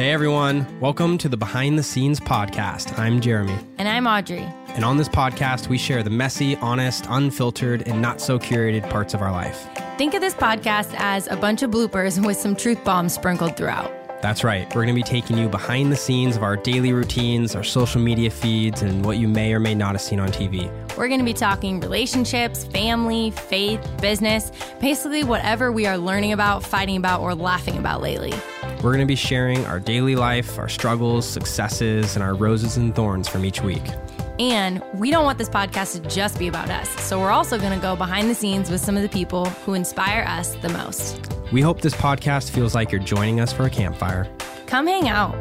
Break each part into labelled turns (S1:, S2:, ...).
S1: Hey everyone, welcome to the Behind the Scenes podcast. I'm Jeremy.
S2: And I'm Audrey.
S1: And on this podcast, we share the messy, honest, unfiltered, and not so curated parts of our life.
S2: Think of this podcast as a bunch of bloopers with some truth bombs sprinkled throughout.
S1: That's right. We're going to be taking you behind the scenes of our daily routines, our social media feeds, and what you may or may not have seen on TV.
S2: We're going to be talking relationships, family, faith, business, basically whatever we are learning about, fighting about, or laughing about lately.
S1: We're going to be sharing our daily life, our struggles, successes, and our roses and thorns from each week.
S2: And we don't want this podcast to just be about us. So we're also going to go behind the scenes with some of the people who inspire us the most.
S1: We hope this podcast feels like you're joining us for a campfire.
S2: Come hang out.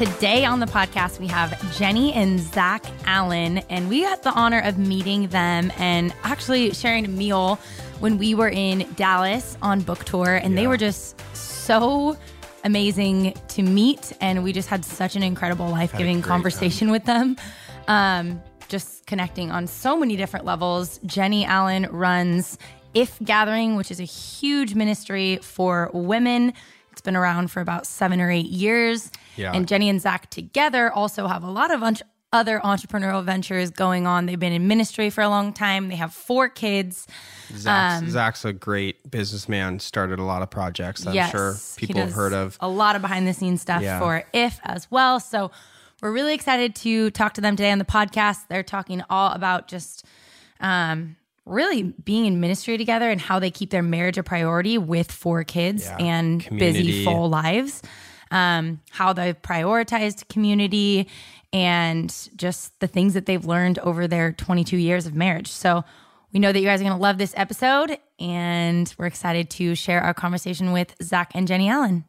S2: Today on the podcast, we have Jennie and Zac Allen, and we had the honor of meeting them and actually sharing a meal when we were in Dallas on book tour. And yeah. they were just so amazing to meet. And we just had such an incredible life giving conversation time. with them. Um, just connecting on so many different levels. Jennie Allen runs If Gathering, which is a huge ministry for women it's been around for about seven or eight years. Yeah. And Jennie and Zac together also have a lot of un- other entrepreneurial ventures going on. They've been in ministry for a long time. They have four kids.
S1: Zac's, um, Zac's a great businessman, started a lot of projects I'm yes, sure people have heard of.
S2: A lot of behind the scenes stuff yeah. for IF as well. So we're really excited to talk to them today on the podcast. They're talking all about just um, really being in ministry together and how they keep their marriage a priority with four kids yeah. and community. busy full lives. Um, how they've prioritized community and just the things that they've learned over their 22 years of marriage. So we know that you guys are going to love this episode, and we're excited to share our conversation with Zac and Jennie Allen.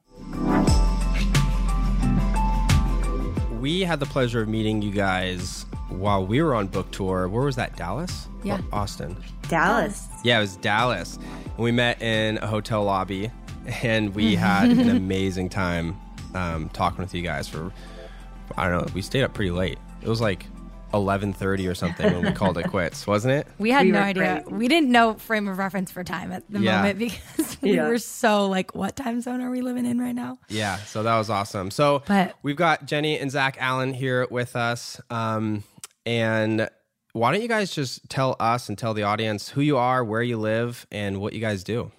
S1: We had the pleasure of meeting you guys while we were on book tour. Where was that? Dallas?
S2: Yeah.
S1: Or Austin?
S3: Dallas.
S1: Yeah, it was Dallas. And we met in a hotel lobby and we had an amazing time um, talking with you guys for, I don't know, we stayed up pretty late. It was like 11:30 or something when we called it quits, wasn't it?
S2: We had we no idea. Great. We didn't know frame of reference for time at the yeah. moment because we yeah. were so like, what time zone are we living in right now?
S1: Yeah, so that was awesome. So but, we've got Jennie and Zac Allen here with us. Um, and why don't you guys just tell us and tell the audience who you are, where you live, and what you guys do?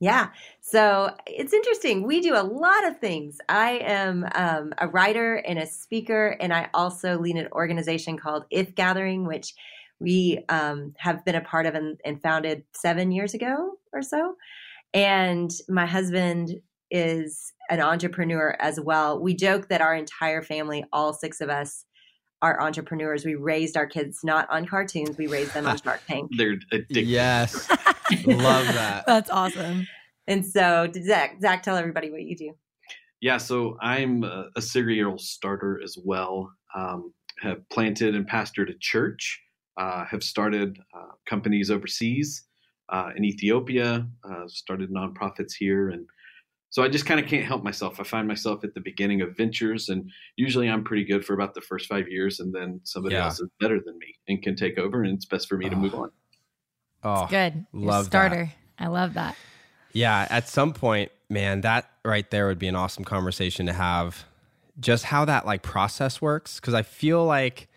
S3: Yeah. So it's interesting. We do a lot of things. I am um, a writer and a speaker, and I also lead an organization called If Gathering, which we um, have been a part of and, and founded seven years ago or so. And my husband is an entrepreneur as well. We joke that our entire family, all six of us, are entrepreneurs. We raised our kids not on cartoons. We raised them on Shark Tank.
S4: They're addicted.
S1: Yes. Love that.
S2: That's awesome.
S3: And so, Zac, Zac, tell everybody what you do.
S4: Yeah, so I'm a, a serial starter as well. Um, have planted and pastored a church. Uh, have started uh, companies overseas uh, in Ethiopia. Uh, started nonprofits here, and so I just kind of can't help myself. I find myself at the beginning of ventures, and usually I'm pretty good for about the first five years, and then somebody yeah. else is better than me and can take over, and it's best for me oh. to move on.
S2: Oh, it's good. Love starter. That. I love that.
S1: Yeah, at some point, man, that right there would be an awesome conversation to have. Just how that like process works, because I feel like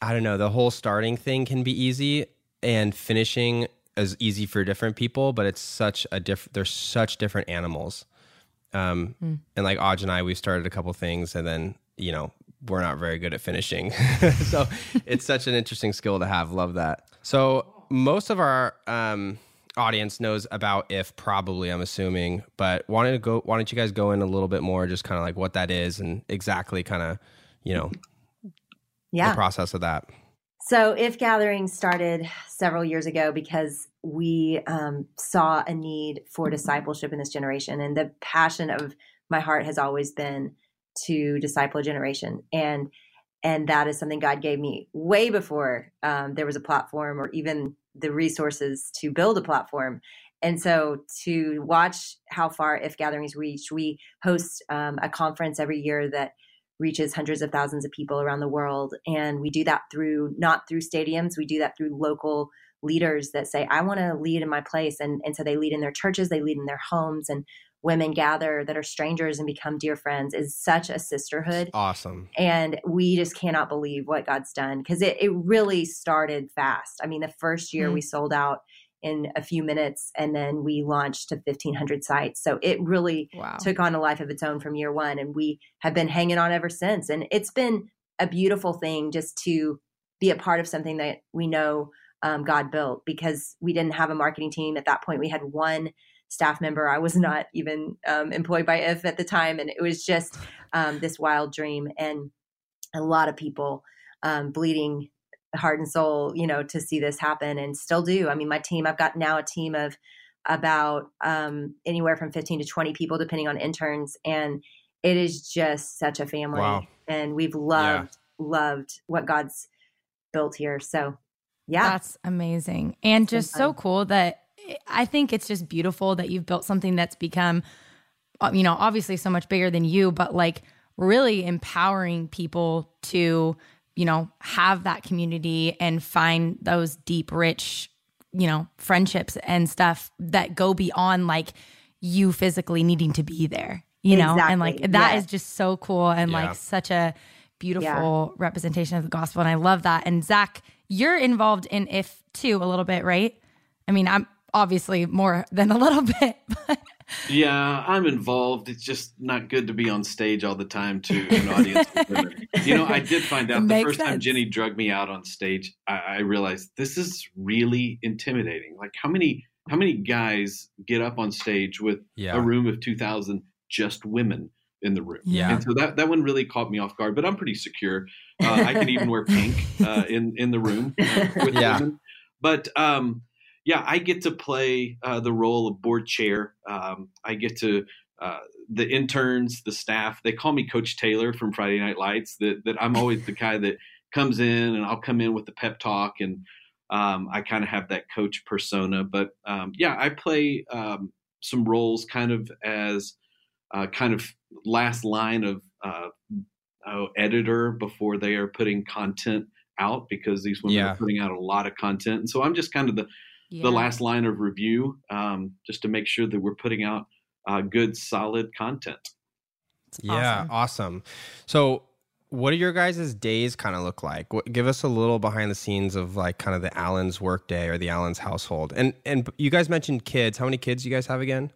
S1: I don't know, the whole starting thing can be easy, and finishing as easy for different people, but it's such a different. There's such different animals, um, mm. and like Aj and I, we started a couple things, and then you know we're not very good at finishing. so it's such an interesting skill to have. Love that. So most of our um, audience knows about if probably I'm assuming, but wanted to go. Why don't you guys go in a little bit more, just kind of like what that is and exactly kind of you know
S3: yeah
S1: the process of that.
S3: So, If Gathering started several years ago because we um, saw a need for discipleship in this generation. And the passion of my heart has always been to disciple a generation. And and that is something God gave me way before um, there was a platform or even the resources to build a platform. and so to watch how far if gatherings reach we host um, a conference every year that reaches hundreds of thousands of people around the world and we do that through not through stadiums we do that through local leaders that say i want to lead in my place and, and so they lead in their churches they lead in their homes and women gather that are strangers and become dear friends is such a sisterhood
S1: Awesome.
S3: and we just cannot believe what god's done because it, it really started fast i mean the first year
S2: Mm.
S3: we sold out in a few minutes and then we launched to 1500 sites. So it really
S2: Wow.
S3: took on a life of its own from year one and we have been hanging on ever since. And it's been a beautiful thing just to be a part of something that we know um, god built because we didn't have a marketing team. At that point we had one staff member. I was not even um, employed by if at the time and it was just um, this wild dream and a lot of people um, bleeding heart and soul you know to see this happen and still do. I mean my team i've got now a team of about um, anywhere from 15 to 20 people depending on interns and it is just such a family.
S1: Wow.
S3: and we've loved loved what god's built here. So yeah.
S2: That's amazing. And
S3: It's
S2: just so cool that I think it's just beautiful that you've built something that's become, uh, you know, obviously so much bigger than you, but like really empowering people to, you know, have that community and find those deep, rich, you know, friendships and stuff that go beyond like you physically needing to be there, you know? And like
S3: Exactly.
S2: that is
S3: Yes.
S2: just so cool and
S1: Yeah.
S2: like such a beautiful representation of the gospel. And I love that. And Zac, you're involved in if too a little bit, right? I mean, I'm obviously more than a little bit, but
S4: Yeah, I'm involved. It's just not good to be on stage all the time to an audience. of women. you know, I did find
S2: It
S4: out the
S2: makes
S4: first time. Jennie drugged me out on stage. I, I realized this is really intimidating. Like how many how many guys get up on stage with
S1: Yeah.
S4: a room of two thousand just women in the room?
S1: Yeah.
S4: And so that that one really caught me off guard. But I'm pretty secure. Uh, I can even wear pink uh, in in the room uh, with
S1: Yeah.
S4: women. But um, yeah, I get to play uh, the role of board chair. Um, I get to uh, the interns, the staff. They call me Coach Taylor from Friday Night Lights. That that I'm always the guy that comes in and I'll come in with the pep talk and um, I kind of have that coach persona. But um, yeah, I play um, some roles kind of as uh, kind of last line of uh, uh, editor before they are putting content out because these women
S1: Yeah.
S4: are putting out a lot of content. And so I'm just kind of the
S2: yeah.
S4: the last line of review um, just to make sure that we're putting out uh, good, solid content.
S1: Yeah, awesome. So, what do your guys' days kind of look like? What, give us a little behind the scenes of like kind of the Allen's workday or the Allen's household. And and you guys mentioned kids. How many kids do you guys have again?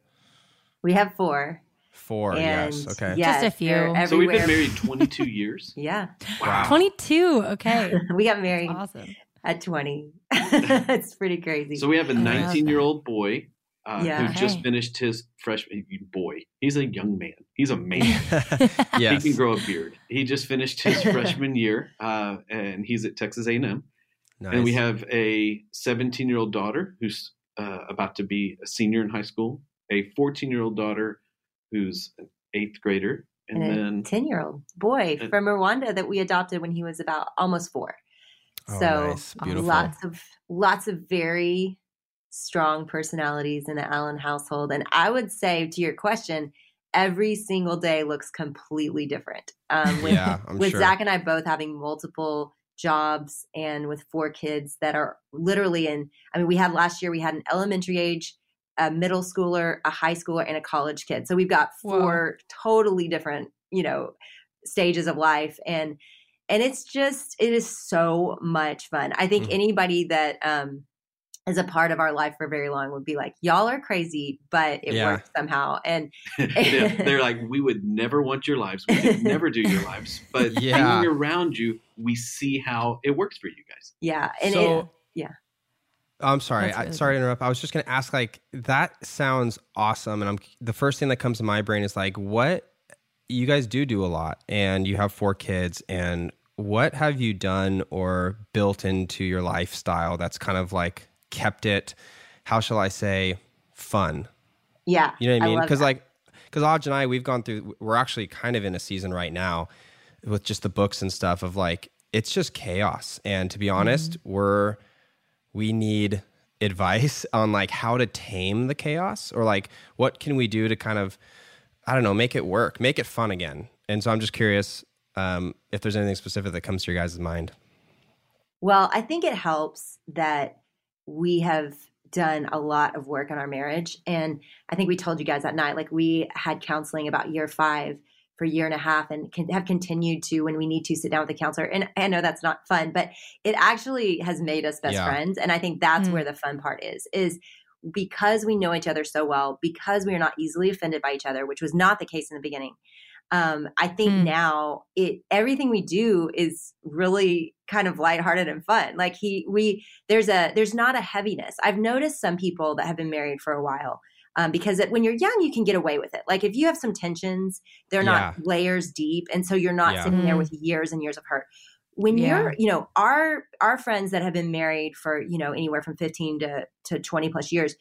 S3: we have four
S1: Four.
S3: and
S1: yes. Okay.
S3: yes,
S2: Just a few.
S3: they're
S4: So we've been married 22 years.
S3: yeah
S1: Wow.
S2: 22. Okay.
S3: we got married
S2: awesome.
S3: At 20 it's pretty crazy
S4: So we have a 19 year old boy uh,
S3: Yeah.
S4: who just finished his freshman boy. He's a young man. He's a man.
S1: yes.
S4: He can grow a beard. He just finished his freshman year, uh, and he's at Texas A&M.
S1: Nice.
S4: And we have a 17 year old daughter who's uh, about to be a senior in high school, a 14 year old daughter who's an eighth grader, and,
S3: and
S4: then
S3: a 10 year old boy
S4: and-
S3: from Rwanda that we adopted when he was about almost four.
S1: Oh,
S3: so
S1: nice. Beautiful.
S3: lots of lots of very strong personalities in the Allen household. And I would say to your question, every single day looks completely different. Um, with
S1: yeah,
S3: with
S1: sure.
S3: Zach and I both having multiple jobs and with four kids that are literally in, I mean, we had last year, we had an elementary age, a middle schooler, a high schooler, and a college kid. So we've got
S2: Whoa.
S3: four totally different, you know, stages of life. And, and it's just, it is so much fun. I think
S1: Mhm.
S3: anybody that, um, is a part of our life for very long would be like, y'all are crazy, but it
S1: Yeah.
S3: works somehow. And
S4: they're, they're like, we would never want your lives. We could never do your lives. But
S1: Yeah.
S4: being around you, we see how it works for you guys.
S3: yeah, and
S1: so,
S3: it, yeah.
S1: I'm sorry. I,
S2: really
S1: sorry to interrupt. I was just going to ask like that sounds awesome and I'm the first thing that comes to my brain is like what you guys do do a lot and you have four kids and what have you done or built into your lifestyle that's kind of like kept it how shall I say fun?
S3: yeah.
S1: You know what I mean? Because like, because Aj and I, we've gone through. We're actually kind of in a season right now with just the books and stuff of like it's just chaos. And to be honest, we're we need advice on like how to tame the chaos or like what can we do to kind of I don't know, make it work, make it fun again. And so I'm just curious um, if there's anything specific that comes to your guys' mind.
S3: Well, I think it helps that we have done a lot of work on our marriage. And I think we told you guys that night, like we had counseling about year five for a year and a half and can have continued to when we need to sit down with a counselor. And I know that's not fun, but it actually has made us best yeah. friends. And I think that's mm. where the fun part is, is because we know each other so well, because we are not easily offended by each other, which was not the case in the beginning. Um, I think mm. now it everything we do is really kind of lighthearted and fun. Like he we there's a there's not a heaviness. I've noticed some people that have been married for a while um, because it, when you're young, you can get away with it. Like if you have some tensions, they're not layers deep, and so you're not yeah. sitting there mm. with years and years of hurt. When yeah. you're, you know, our our friends that have been married for you know anywhere from 15 to to 20 plus years,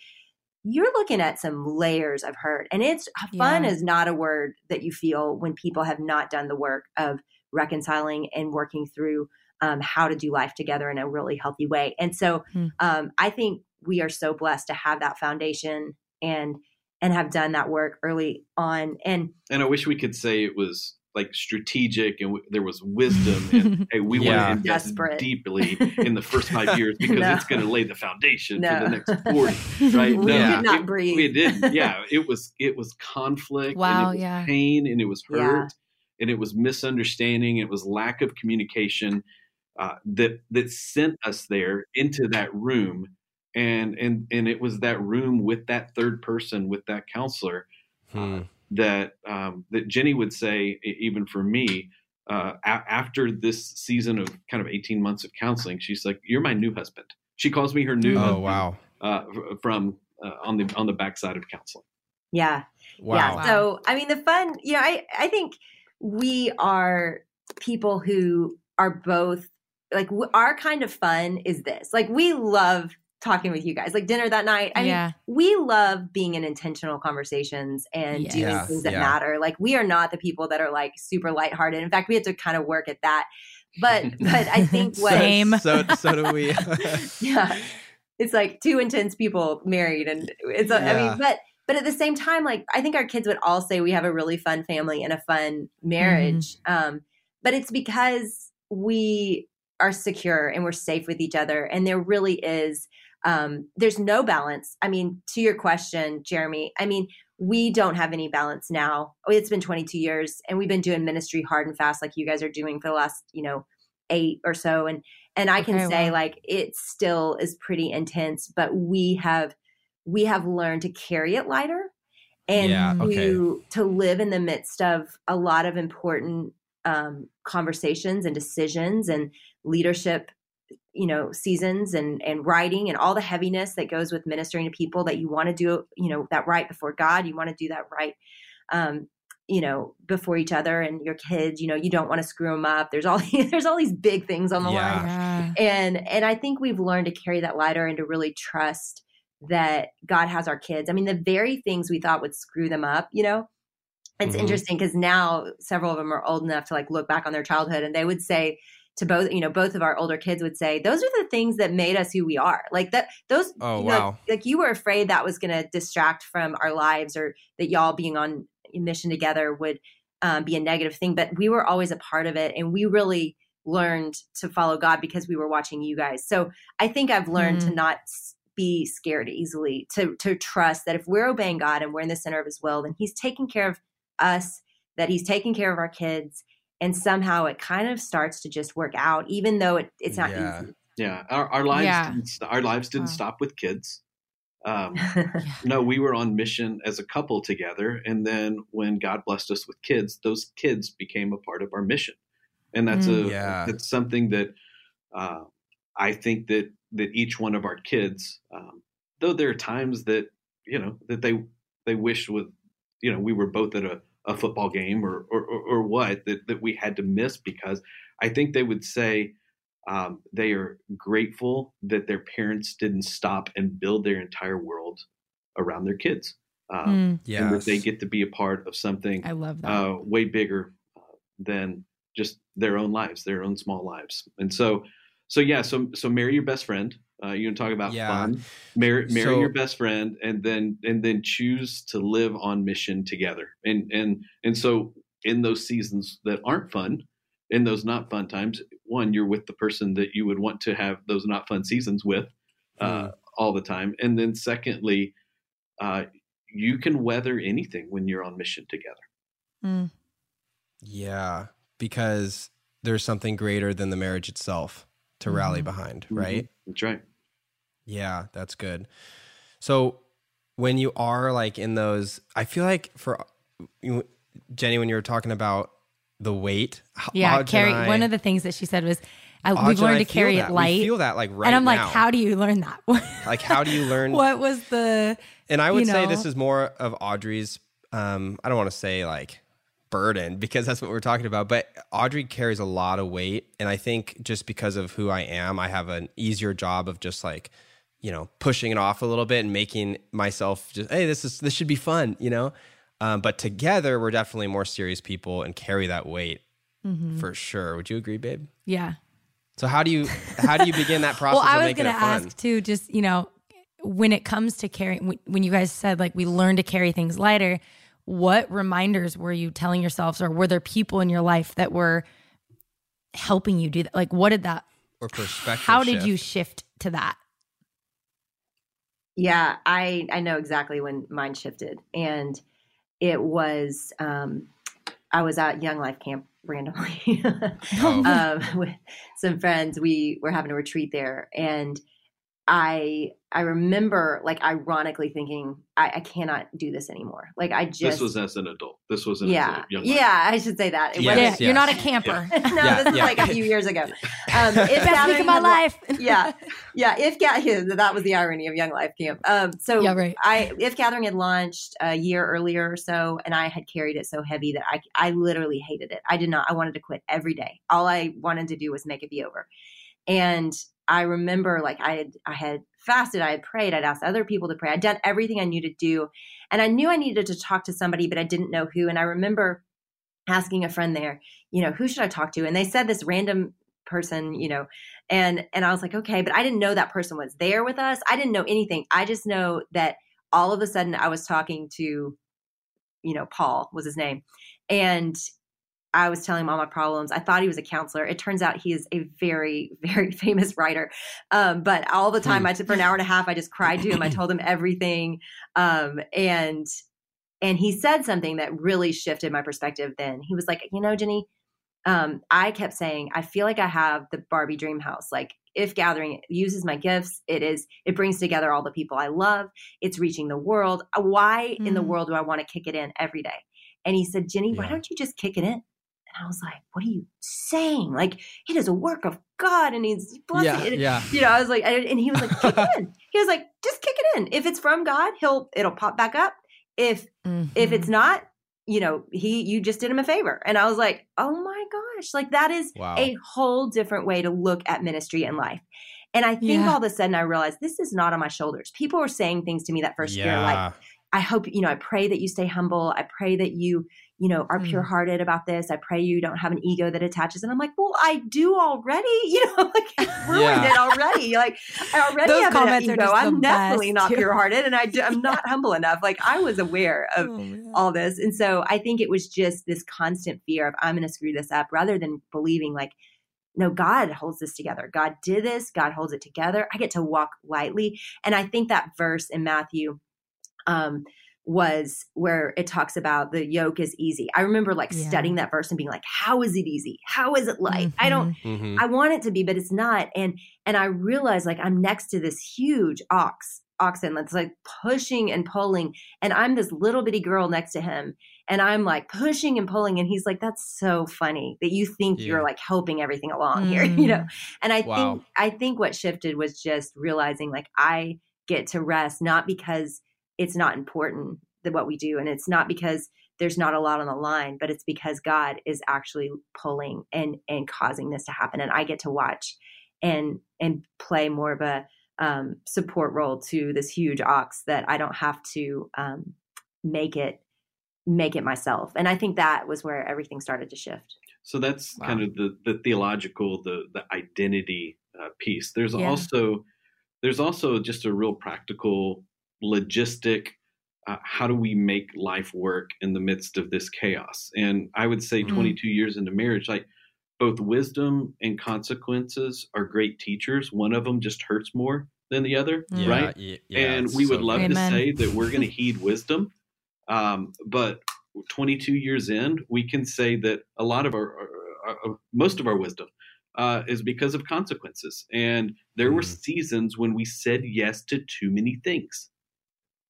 S3: you're looking at some layers of hurt, and it's fun is not a word that you feel when people have not done the work of reconciling and working through um, how to do life together in a really healthy way. And so hmm. um, I think we are so blessed to have that foundation and and have done that work early on and
S4: and i wish we could say it was like strategic and w- there was wisdom and hey we yeah. want to invest Desperate. deeply in the first five years because no. it's going to lay the foundation no. for the next 40 right
S3: we no, did not it, breathe
S4: we did yeah it was it was conflict wow was yeah pain and it was hurt yeah. and it was misunderstanding it was lack of communication uh, that that sent us there into that room and and and it was that room with that third person with that counselor uh, hmm. uh, that um, that Jennie would say even for me uh, a- after this season of kind of 18 months of counseling she's like you're my new husband. She calls me her new
S1: oh
S4: husband,
S1: wow.
S4: uh, from uh, on the on the backside of counseling.
S3: Yeah. Wow. yeah so I mean the fun you know I I think we are people who are both like our kind of fun is this. Like we love talking with you guys like dinner that night i yeah. mean we love being in intentional conversations and yes. doing things that yeah. matter like we are not the people that are like super lighthearted in fact we have to kind of work at that but but i think what
S1: same so so do we
S3: yeah it's like two intense people married and it's yeah. i mean but but at the same time like i think our kids would all say we have a really fun family and a fun marriage mm-hmm. um but it's because we are secure and we're safe with each other and there really is um, there's no balance. I mean, to your question, Jeremy, I mean, we don't have any balance now. It's been 22 years and we've been doing ministry hard and fast like you guys are doing for the last, you know, eight or so. And, and I can okay, say like it still is pretty intense, but we have, we have learned to carry it lighter and yeah, okay. to, to live in the midst of a lot of important um, conversations and decisions and leadership you know seasons and and writing and all the heaviness that goes with ministering to people that you want to do you know that right before god you want to do that right um you know before each other and your kids you know you don't want to screw them up there's all there's all these big things on the yeah. line yeah. and and i think we've learned to carry that lighter and to really trust that god has our kids i mean the very things we thought would screw them up you know it's mm-hmm. interesting because now several of them are old enough to like look back on their childhood and they would say to both you know both of our older kids would say those are the things that made us who we are. Like that those
S1: oh
S3: you
S1: know, wow.
S3: like you were afraid that was going to distract from our lives or that y'all being on mission together would um, be a negative thing but we were always a part of it and we really learned to follow god because we were watching you guys. So i think i've learned mm. to not be scared easily to to trust that if we're obeying god and we're in the center of his will then he's taking care of us that he's taking care of our kids and somehow it kind of starts to just work out even though it, it's not
S4: yeah.
S3: easy
S4: yeah our, our lives yeah. Didn't, our lives didn't wow. stop with kids um, no we were on mission as a couple together and then when god blessed us with kids those kids became a part of our mission and that's mm. a yeah. that's something that uh, i think that that each one of our kids um, though there are times that you know that they they wish with you know we were both at a a football game or, or, or what that, that we had to miss because I think they would say um, they are grateful that their parents didn't stop and build their entire world around their kids. Um,
S1: mm.
S4: And that they get to be a part of something
S2: I love that.
S4: Uh, way bigger uh, than just their own lives, their own small lives. And so, so yeah, so, so marry your best friend. Uh, you can talk about
S1: Yeah.
S4: fun. Marry, marry
S1: So-
S4: your best friend, and then and then choose to live on mission together. And and and so in those seasons that aren't fun, in those not fun times, one you're with the person that you would want to have those not fun seasons with uh, all the time, and then secondly, uh, you can weather anything when you're on mission together.
S2: Mm.
S1: Yeah, because there's something greater than the marriage itself to rally
S2: Mhm.
S1: behind,
S4: Mhm.
S1: right?
S4: That's right.
S1: Yeah, that's good. So when you are like in those, I feel like for you, Jennie, when you were talking about the weight,
S2: Yeah,
S1: Audrey
S2: carry.
S1: I-
S2: one of the things that she said was, I, "We've learned to carry
S1: feel
S2: it light."
S1: We feel that like right
S2: and I'm like,
S1: now.
S2: "How do you learn that?"
S1: like how do you learn?
S2: what was the?
S1: And I would
S2: you
S1: say
S2: know?
S1: this is more of Audrey's. Um, I don't want to say like burden because that's what we're talking about. But Audrey carries a lot of weight, and I think just because of who I am, I have an easier job of just like you know pushing it off a little bit and making myself just hey this is this should be fun you know. Um, but together we're definitely more serious people and carry that weight
S2: Mhm.
S1: for sure. Would you agree, babe?
S2: Yeah.
S1: So how do you how do you begin that process
S2: well, I
S1: of
S2: was
S1: making
S2: going to ask too. Just you know, when it comes to carrying, when- when you guys said like we learn to carry things lighter, what reminders were you telling yourselves, or were there people in your life that were helping you do that? Like, what did that?
S1: or perspective.
S2: How did
S1: shift?
S2: you shift to that?
S3: Yeah, I I know exactly when mine shifted, and it was um, I was at Young Life Camp randomly
S1: Oh.
S3: um, with some friends. We were having a retreat there, and I I remember like ironically thinking I, I cannot do this anymore. Like I just
S4: this was as an adult. This wasn't
S3: yeah
S4: as young
S3: yeah I should say that. It
S1: Yes,
S2: yeah,
S3: wasn't-
S2: you're not a
S1: yes.
S2: camper.
S3: no,
S1: Yeah,
S3: this is
S1: yeah.
S3: like a few years ago. Um, if
S2: Best week of my life.
S3: yeah, yeah. If ga- that was the irony of Young Life Camp. Um, so
S2: Yeah, right.
S3: I if Gathering had launched a year earlier or so, and I had carried it so heavy that I I literally hated it. I did not. I wanted to quit every day. All I wanted to do was make it be over. And I remember like I had I had fasted, I had prayed, I'd asked other people to pray. I'd done everything I knew to do, and I knew I needed to talk to somebody, but I didn't know who. And I remember asking a friend there, you know, who should I talk to? And they said this random person, you know, and and I was like, okay, but I didn't know that person was there with us. I didn't know anything. I just know that all of a sudden I was talking to, you know, Paul was his name, and I was telling him all my problems. I thought he was a counselor. It turns out he is a very, very famous writer. Um, but all the time, I for an hour and a half, I just cried to him. I told him everything, um, and and he said something that really shifted my perspective. Then he was like, you know, Jennie, um, I kept saying, I feel like I have the Barbie dream house. Like if gathering uses my gifts, it is it brings together all the people I love. It's reaching the world. Why in the
S2: Mm.
S3: world do I want to kick it in every day? And he said, Jennie, why don't you just kick it in? And I was like, what are you saying? Like it is a work of God, and He's blessing
S1: Yeah,
S3: it.
S1: yeah.
S3: You know, I was like, and he was like, kick it in. He was like, just kick it in. If it's from God, he'll it'll pop back up. If if
S2: Mm-hmm.
S3: it's not you know he you just did him a favor and i was like oh my gosh like that is
S1: Wow.
S3: a whole different way to look at ministry and life and i think
S2: Yeah.
S3: all of a sudden i realized this is not on my shoulders people were saying things to me that first year like i hope you know i pray that you stay humble i pray that you you know are
S2: Mm.
S3: pure hearted about this i pray you don't have an ego that attaches and i'm like well i do already you know like ruined
S1: Yeah.
S3: it already like i already
S2: Those
S3: have
S2: comments
S3: an
S2: are
S3: ego i'm definitely not pure hearted and I do, i'm not humble enough like i was aware of
S2: Oh,
S3: all this. And so I think it was just this constant fear of I'm going to screw this up rather than believing like, no, God holds this together. God did this. God holds it together. I get to walk lightly. And I think that verse in Matthew um, was where it talks about the yoke is easy. I remember like
S2: Yeah.
S3: studying that verse and being like, how is it easy? How is it light? I don't,
S1: Mhm.
S3: I want it to be, but it's not. And and I realized like I'm next to this huge ox oxen that's like pushing and pulling, and I'm this little bitty girl next to him, and I'm like pushing and pulling, and he's like, "That's so funny that you think
S1: Yeah.
S3: you're like helping everything along here," you know. And I
S1: Wow.
S3: think I think what shifted was just realizing like I get to rest not because it's not important that what we do, and it's not because there's not a lot on the line, but it's because God is actually pulling and and causing this to happen, and I get to watch and and play more of a um, support role to this huge ox that I don't have to um, make it make it myself. And I think that was where everything started to shift.
S4: So that's
S1: Wow.
S4: kind of the the theological, the the identity uh, piece. There's
S2: Yeah.
S4: also there's also just a real practical, logistic. Uh, how do we make life work in the midst of this chaos? And I would say,
S2: Mm.
S4: 22 years into marriage, like both wisdom and consequences are great teachers. One of them just hurts more than the other,
S2: Mm.
S4: right?
S1: y- yeah,
S4: and we would
S1: so
S4: love.
S2: Amen.
S4: to say that we're going to heed wisdom um, but 22 years in we can say that a lot of our, our, our most of our wisdom uh, is because of consequences and there were
S1: Mhm.
S4: seasons when we said yes to too many things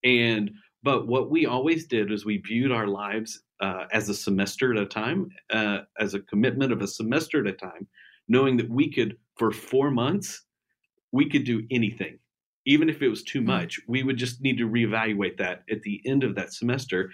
S4: and but what we always did is we viewed our lives uh, as a semester at a time uh, as a commitment of a semester at a time knowing that we could for four months we could do anything. Even if it was too
S2: Mm.
S4: much we would just need to reevaluate that at the end of that semester.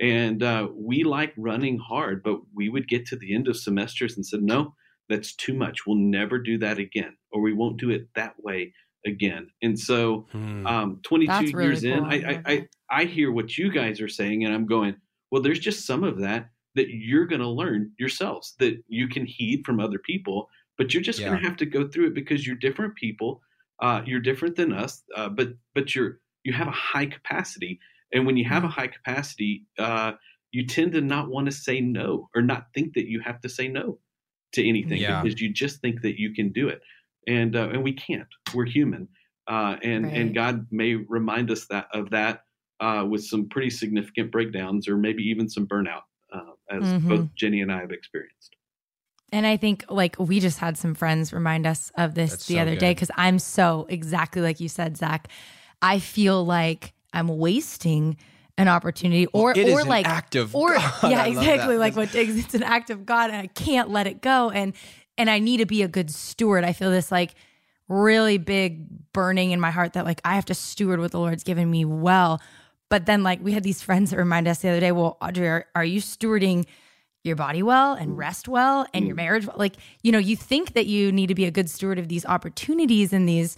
S4: And uh, we like running hard but we would get to the end of semesters and said no that's too much. We'll never do that again or we won't do it that way again and so
S1: Hmm.
S4: um, 22
S2: That's really
S4: years in
S2: cool.
S4: I, I, I, I hear what you guys are saying and i'm going well there's just some of that that you're going to learn yourselves that you can heed from other people but you're just
S1: Yeah.
S4: going to have to go through it because you're different people uh, you're different than us uh, but but you're you have a high capacity and when you have a high capacity uh, you tend to not want to say no or not think that you have to say no to anything
S1: Yeah.
S4: because you just think that you can do it and uh, and we can't we're human uh, and
S2: Right.
S4: and God may remind us that of that uh, with some pretty significant breakdowns or maybe even some burnout uh, as
S2: Mhm.
S4: both Jennie and I have experienced
S2: And I think like we just had some friends remind us of this
S1: That's
S2: the
S1: so
S2: other
S1: good.
S2: day because I'm so exactly like you said, Zac. I feel like I'm wasting an opportunity or
S1: It is
S2: or
S1: an
S2: like
S1: act of
S2: or
S1: God.
S2: Yeah exactly like what Diggs it's an act of God and I can't let it go and and I need to be a good steward. I feel this like really big burning in my heart that like I have to steward what the Lord's given me well. But then like we had these friends that remind us the other day, well, Audrey, are, are you stewarding your body well and rest well and your mm. marriage well? like you know you think that you need to be a good steward of these opportunities and these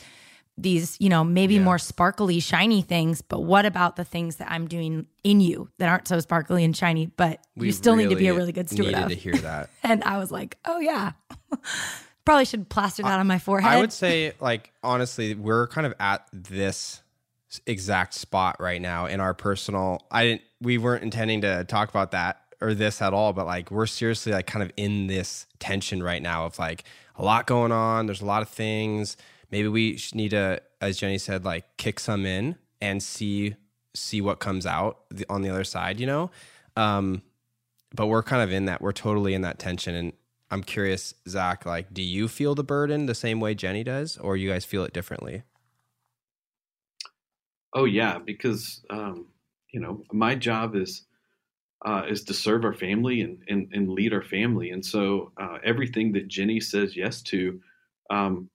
S2: these you know maybe
S1: Yeah.
S2: more sparkly shiny things but what about the things that i'm doing in you that aren't so sparkly and shiny but
S1: We
S2: you still need to be a
S1: really
S2: really good steward
S1: needed
S2: of
S1: to hear that
S2: and i was like oh yeah probably should plaster that on my forehead
S1: I would say, like, honestly, we're kind of at this exact spot right now in our personal. I didn't, we weren't intending to talk about that or this at all, but like, we're seriously like kind of in this tension right now of like a lot going on. There's a lot of things. Maybe we need to, as Jennie said, like kick some in and see see what comes out on the other side. You know, um, but we're kind of in that. We're totally in that tension, and I'm curious, Zac, like, do you feel the burden the same way Jennie does, or you guys feel it differently?
S4: Oh yeah, because um, you know my job is uh, is to serve our family and, and, and lead our family, and so uh, everything that Jennie says yes to, um,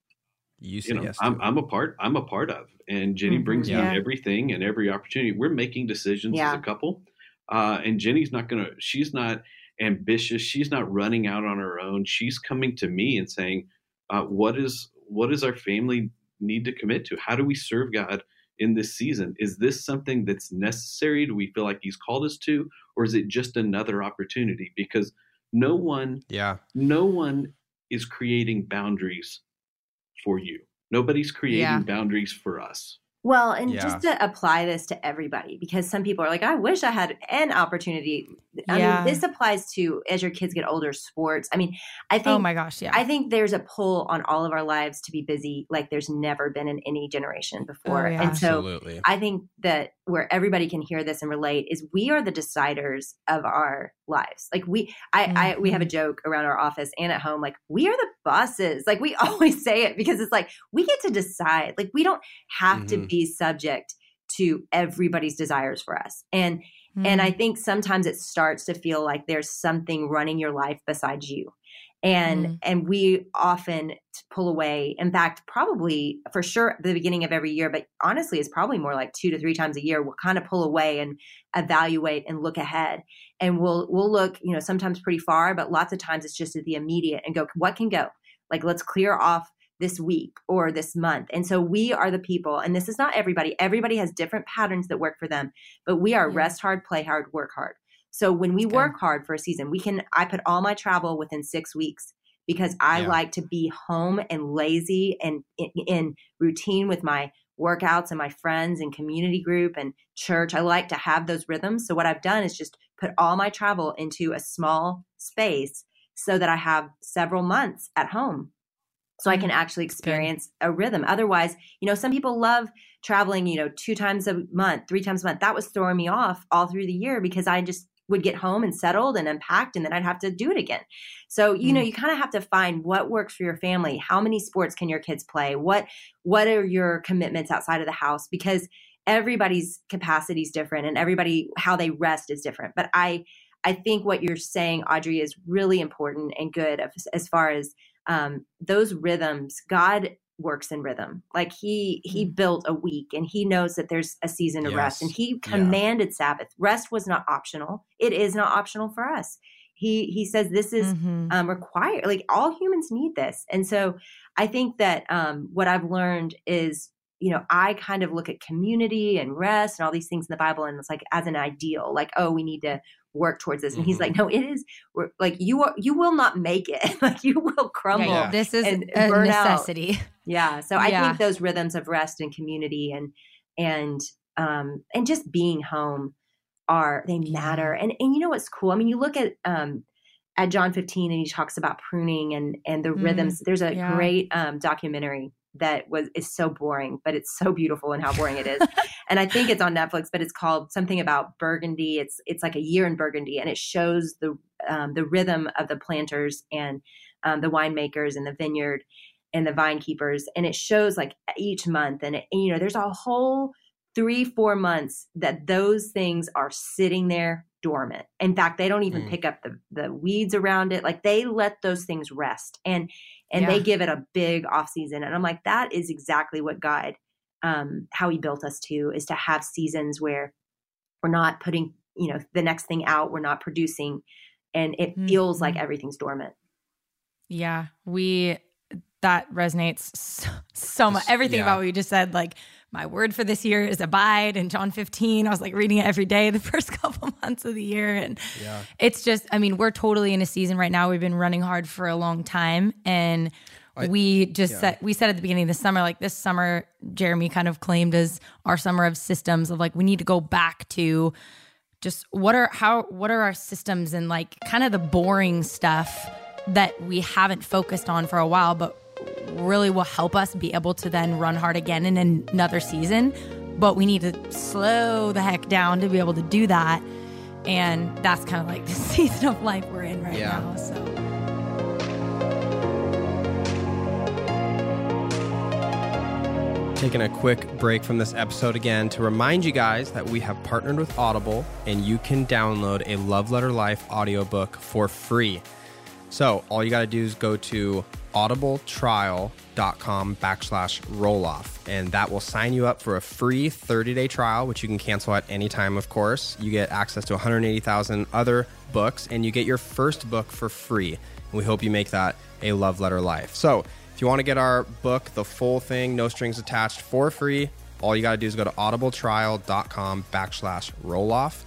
S1: You say
S4: you know,
S1: yes.
S4: I'm. I'm a part I'm a part of, and Jennie
S2: Mhm.
S4: brings
S2: Yeah.
S4: me everything and every opportunity. We're making decisions
S3: Yeah.
S4: as a couple, uh, and Jennie's not gonna. She's not ambitious. She's not running out on her own. She's coming to me and saying, uh, "What is what does our family need to commit to? How do we serve God?" in this season? Is this something that's necessary? Do we feel like He's called us to, or is it just another opportunity? Because no one,
S1: yeah,
S4: no one is creating boundaries for you. Nobody's creating
S2: Yeah.
S4: boundaries for us.
S3: Well, and
S1: Yeah.
S3: just to apply this to everybody, because some people are like, I wish I had an opportunity. I
S2: Yeah.
S3: mean, this applies to as your kids get older, sports. I mean, I oh think
S2: oh my gosh yeah
S3: I think there's a pull on all of our lives to be busy like there's never been in any generation oh, before.
S2: Oh, yeah.
S3: And so
S1: absolutely.
S3: I think that where everybody can hear this and relate is we are the deciders of our lives. Like we I, I we have a joke around our office and at home, like we are the bosses. Like we always say it because it's like we get to decide. Like we don't have to
S1: Mhm.
S3: be subject to everybody's desires for us. And and
S2: Mm.
S3: I think sometimes it starts to feel like there's something running your life besides you. And
S2: Mm.
S3: and we often pull away. In fact, probably for sure at the beginning of every year, but honestly, it's probably more like two to three times a year. We'll kind of pull away and evaluate and look ahead. And we'll we'll look, you know, sometimes pretty far, but lots of times it's just at the immediate and go, what can go? Like let's clear off this week or this month. And so we are the people, and this is not everybody. Everybody has different patterns that work for them, but we are
S2: Yeah.
S3: rest hard, play hard, work hard. So when we work hard for a season, we can I put all my travel within 6 weeks because I
S1: Yeah.
S3: like to be home and lazy and in, in routine with my workouts and my friends and community group and church. I like to have those rhythms. So what I've done is just put all my travel into a small space so that I have several months at home. So I mm-hmm. can actually experience a rhythm. Otherwise, you know, some people love traveling, you know, two times a month, three times a month. That was throwing me off all through the year because I just would get home and settled and unpacked and then I'd have to do it again. So, you know, you kind of have to find what works for your family. How many sports can your kids play? What what are your commitments outside of the house because everybody's capacity is different and everybody how they rest is different. But I I think what you're saying Audrey is really important and good as, as far as um, those rhythms. God works in rhythm. Like he he built a week and he knows that there's a season of rest and he
S1: Yeah.
S3: commanded Sabbath. Rest was not optional. It is not optional for us. He he says this is
S2: Mhm.
S3: um, required. Like all humans need this, and so I think that um, what I've learned is, you know, I kind of look at community and rest and all these things in the Bible, and it's like as an ideal, like oh, we need to work towards this. And he's
S1: Mhm.
S3: like, no, it is we're, like you are you will not make it. like you will crumble.
S2: Yeah, this is
S3: and
S2: a
S3: burn out.
S2: necessity.
S3: Yeah. So I
S2: Yeah.
S3: think those rhythms of rest and community and and um and just being home are they matter. And and you know what's cool? I mean, you look at um at John 15 and he talks about pruning and and the
S2: Mm,
S3: rhythms. There's a
S2: yeah.
S3: great um documentary that was is so boring, but it's so beautiful and how boring it is. and I think it's on Netflix, but it's called something about Burgundy. It's it's like a year in Burgundy, and it shows the um, the rhythm of the planters and um, the winemakers and the vineyard and the vine keepers, and it shows like each month, and, it, you know there's a whole three four months that those things are sitting there dormant. In fact, they don't even
S1: Mm.
S3: pick up the the weeds around it. Like they let those things rest, and and they give it a big off season. And I'm like, that is exactly what God um, how he built us to is to have seasons where we're not putting you know the next thing out we're not producing and it feels like
S2: Mhm.
S3: everything's dormant
S2: Yeah, we that resonates so, so much. Everything
S1: yeah.
S2: about what you just said, like my word for this year is abide. And John 15, I was like reading it every day the first couple months of the year, and
S1: Yeah.
S2: it's just, I mean, we're totally in a season right now. We've been running hard for a long time, and
S1: I-
S2: we just
S1: yeah.
S2: said we said at the beginning of the summer, like this summer, Jeremy kind of claimed as our summer of systems of like we need to go back to just what are how what are our systems and like kind of the boring stuff that we haven't focused on for a while but really will help us be able to then run hard again in another season but we need to slow the heck down to be able to do that and that's kind of like the season of life we're in right
S1: Yeah.
S2: now so
S1: Taking a quick break from this episode again to remind you guys that we have partnered with Audible and you can download a Love Letter Life audiobook for free. So all you got to do is go to audibletrial.com backslash Roloff, and that will sign you up for a free 30 day trial, which you can cancel at any time, of course. You get access to 180,000 other books, and you get your first book for free. And we hope you make that a love letter life. So if you want to get our book, the full thing, no strings attached, for free, all you got to do is go to audibletrial.com backslash Roloff.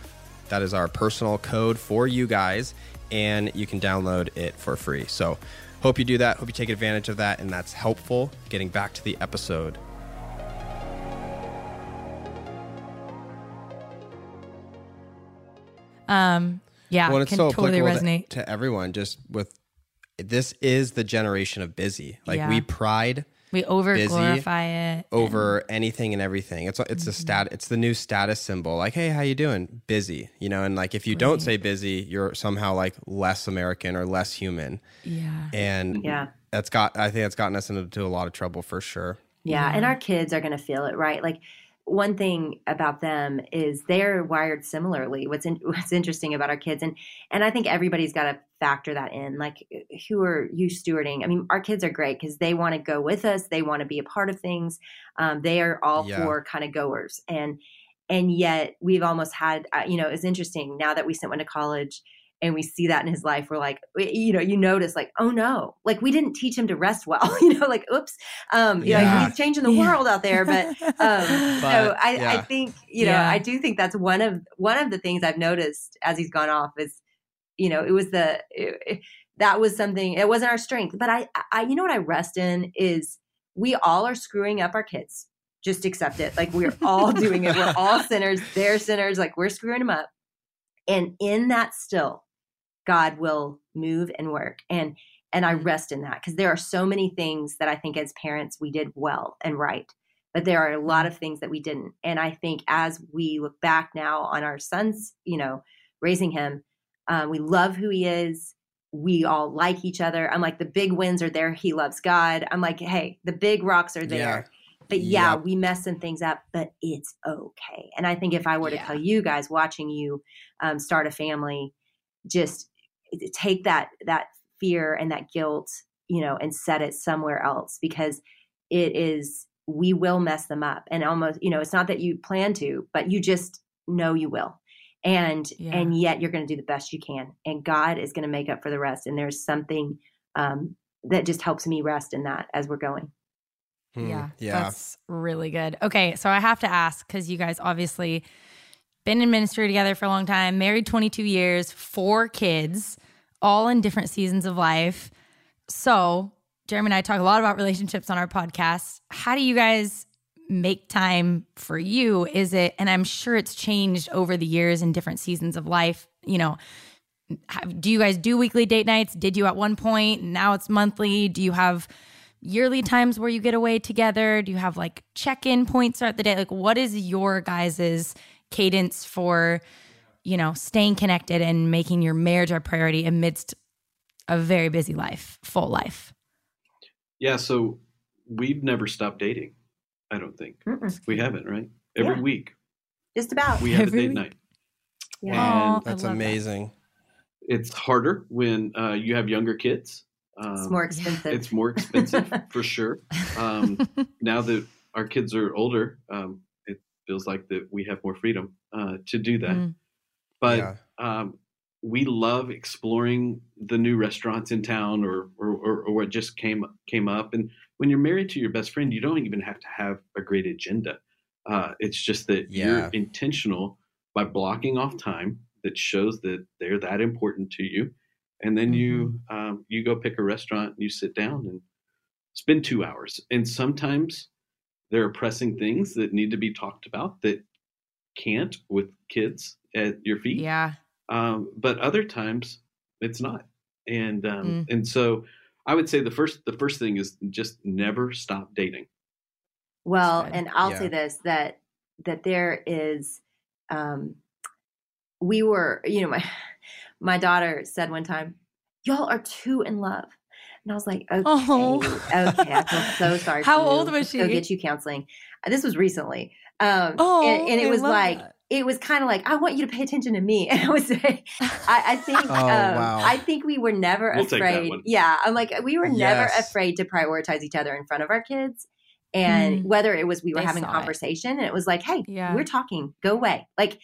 S1: That is our personal code for you guys, and you can download it for free. So, hope you do that. Hope you take advantage of that, and that's helpful. Getting back to the episode.
S2: um yeah
S1: well, it's
S2: can
S1: so
S2: totally
S1: applicable to-
S2: resonate
S1: to, everyone. Just with this is the generation of busy. Like
S2: Yeah.
S1: we pride
S2: we over glorify it
S1: over anything and everything. It's it's a mm-hmm. stat. It's the new status symbol. Like, hey, how you doing? Busy. You know, and like if you don't say busy, you're somehow like less American or less human.
S2: yeah
S1: And
S3: yeah
S1: that's got. I think that's gotten us into a lot of trouble for sure.
S3: yeah, and our kids are going to feel it right like one thing about them is they're wired similarly what's in, what's interesting about our kids and and i think everybody's got to factor that in like who are you stewarding i mean our kids are great because they want to go with us they want to be a part of things um, they are all
S1: Yeah.
S3: for kind of goers and and yet we've almost had uh, you know it's interesting now that we sent one to college and we see that in his life we're like you know you notice like oh no like we didn't teach him to rest well you know like oops um you know he's changing the
S2: Yeah.
S3: world out there but um, so
S1: But,
S3: I, I
S1: yeah.
S3: think you know
S2: Yeah.
S3: I do think that's one of one of the things I've noticed as he's gone off is you know it was the it, that was something. It wasn't our strength, but I, I, you know what I rest in is we all are screwing up our kids. Just accept it. Like we're all doing it. We're all sinners. They're sinners. Like we're screwing them up. And in that still, God will move and work. And and I rest in that because there are so many things that I think as parents we did well and right. But there are a lot of things that we didn't. And I think as we look back now on our son's, you know, raising him, um, we love who he is. We all like each other. I'm like, the big wins are there. He loves God. I'm like, hey, the big rocks are there. Yeah. But yeah, yep. we mess some things up, but it's okay. And I think if I were to yeah. tell you guys watching you um, start a family, just take that that fear and that guilt, you know, and set it somewhere else because it is we will mess them up. And almost, you know, it's not that you plan to, but you just know you will. And yeah. and yet you're going to do the best you can. And God is going to make up for the rest. And there's something um, that just helps me rest in that as we're going.
S2: Hmm, yeah, yeah, that's really good. Okay, so I have to ask because you guys obviously been in ministry together for a long time, married 22 years, four kids all in different seasons of life. So, Jeremy and I talk a lot about relationships on our podcast. How do you guys make time for you? Is it, and I'm sure it's changed over the years in different seasons of life. You know, do you guys do weekly date nights? Did you at one point? Now it's monthly. Do you have yearly times where you get away together? Do you have like check in points throughout the day? Like, what is your guys's cadence for? you know, staying connected and making your marriage a priority amidst a very busy life, full life?
S4: Yeah, so we've never stopped dating. I don't think Mm-mm. we haven't, right? Every yeah. week,
S3: just about.
S4: We have Every a date week. night.
S1: Yeah, and that's amazing.
S4: That. It's harder when uh, you have younger kids.
S3: Um, it's more expensive.
S4: It's more expensive for sure. Um, now that our kids are older, um, it feels like that we have more freedom uh, to do that. Mm. But yeah. um, we love exploring the new restaurants in town or, or, or, or what just came came up. And when you're married to your best friend, you don't even have to have a great agenda. Uh, it's just that yeah. you're intentional by blocking off time that shows that they're that important to you, and then mm-hmm. you um, you go pick a restaurant and you sit down and spend two hours. And sometimes there are pressing things that need to be talked about that can't with kids at your feet.
S2: Yeah.
S4: Um, but other times it's not. And um, mm. and so I would say the first the first thing is just never stop dating.
S3: Well, and I'll yeah. say this that that there is um we were, you know, my my daughter said one time, Y'all are too in love. And I was like, okay, oh. okay, I feel so sorry.
S2: How old was she?
S3: Go get you counseling. This was recently. Um, oh, and, and it was like, that it was kind of like I want you to pay attention to me. And I was say, I, I think, oh, um, wow. I think we were never we'll afraid. Yeah, I'm like we were never afraid to prioritize each other in front of our kids, and mm. whether it was we were they having a conversation it. and it was like, hey, yeah. we're talking, go away, like.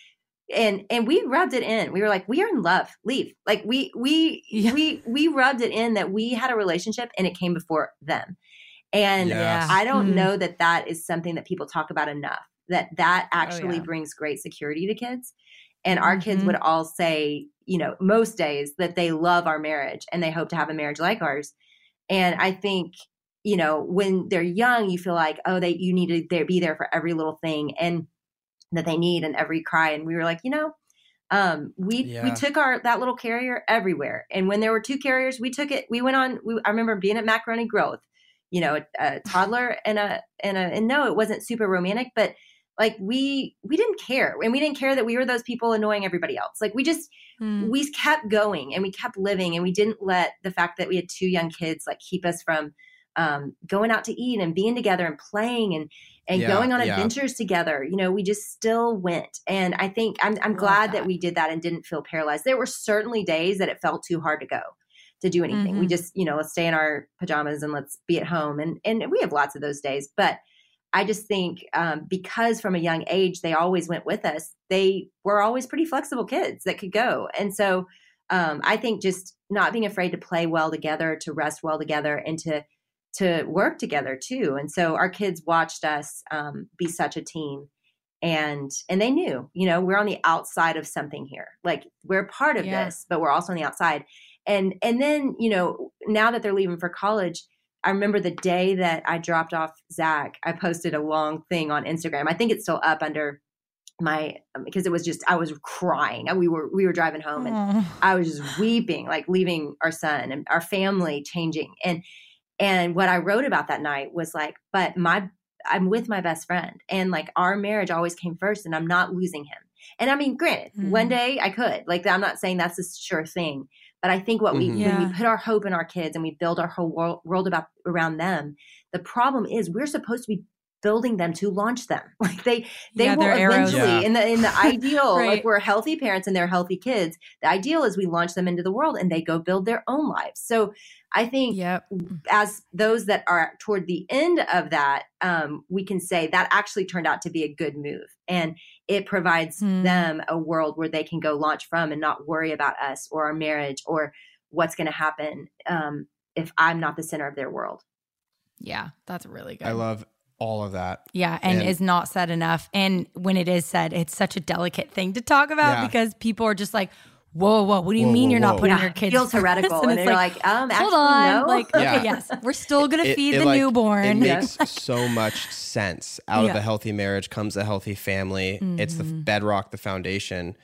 S3: And and we rubbed it in. We were like, we are in love. Leave. Like we we yeah. we we rubbed it in that we had a relationship and it came before them. And yes. I don't mm. know that that is something that people talk about enough that that oh, actually oh, yeah. brings great security to kids and our mm-hmm. kids would all say you know most days that they love our marriage and they hope to have a marriage like ours and i think you know when they're young you feel like oh they you need to be there for every little thing and that they need and every cry and we were like you know um, we yeah. we took our that little carrier everywhere and when there were two carriers we took it we went on we, i remember being at Macaroni Grill, you know a, a toddler and a and a and no it wasn't super romantic but like we we didn't care and we didn't care that we were those people annoying everybody else like we just mm. we kept going and we kept living and we didn't let the fact that we had two young kids like keep us from um, going out to eat and being together and playing and and yeah, going on yeah. adventures together you know we just still went and i think i'm, I'm glad that. that. we did that and didn't feel paralyzed there were certainly days that it felt too hard to go to do anything mm-hmm. we just you know let's stay in our pajamas and let's be at home and and we have lots of those days but I just think um, because from a young age they always went with us, they were always pretty flexible kids that could go. And so um, I think just not being afraid to play well together, to rest well together, and to to work together too. And so our kids watched us um, be such a team, and and they knew you know we're on the outside of something here like we're part of
S2: Yeah.
S3: this but we're also on the outside and and then you know now that they're leaving for college i remember the day that i dropped off Zac i posted a long thing on instagram i think it's still up under my because it was just i was crying we were we were driving home and
S2: Oh.
S3: I was just weeping, like leaving our son and our family changing. And and what I wrote about that night was like, but my I'm with my best friend, and like our marriage always came first, and I'm not losing him. And I mean, granted,
S2: Mhm.
S3: one day I could. Like, I'm not saying that's a sure thing, but I think what we
S1: Mhm.
S3: when
S2: Yeah.
S3: we put our hope in our kids and we build our whole world, world about around them, the problem is we're supposed to be building them to launch them. Like they they
S2: Yeah,
S3: will eventually
S1: Yeah.
S3: in the in the ideal
S2: Right.
S3: like we're healthy parents and they're healthy kids the ideal is we launch them into the world and they go build their own lives so i think
S2: Yep.
S3: as those that are toward the end of that um, we can say that actually turned out to be a good move and it provides
S2: Hmm.
S3: them a world where they can go launch from and not worry about us or our marriage or what's going to happen um, if i'm not the center of their world
S2: Yeah, that's really good.
S1: I love all of that.
S2: Yeah, and,
S1: And-
S2: is not said enough. And when it is said, it's such a delicate thing to talk about
S1: Yeah.
S2: because people are just like, "Whoa, whoa, what do you
S1: Whoa,
S2: mean
S1: whoa,
S2: you're not
S1: whoa.
S2: putting
S3: Yeah,
S2: your kids?"
S3: feels heretical and,
S2: it's
S3: they're like, um
S2: "Hold
S3: actually
S2: on,
S3: no
S2: like,
S1: Yeah.
S2: okay, yes, we're still gonna
S1: It-
S2: feed
S1: it,
S2: the
S1: like,
S2: newborn."
S1: It
S3: Yeah.
S1: makes so much sense. Out
S2: Yeah.
S1: of a healthy marriage comes a healthy family. It's the
S2: Mhm.
S1: bedrock, the foundation,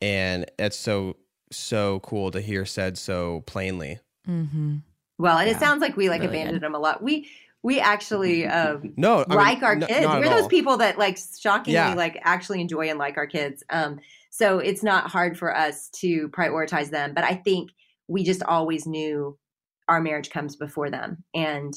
S1: and it's so so cool to hear said so plainly.
S2: mm-hmm.
S3: well and
S2: Yeah.
S3: it sounds like we like
S2: Really
S3: abandoned
S2: good.
S3: them a lot we we actually um,
S1: No, I mean,
S3: like our
S1: no-
S3: kids.
S1: not
S3: We're those
S1: all.
S3: people that like shockingly
S1: Yeah.
S3: like actually enjoy and like our kids. Um, so it's not hard for us to prioritize them. But I think we just always knew our marriage comes before them. And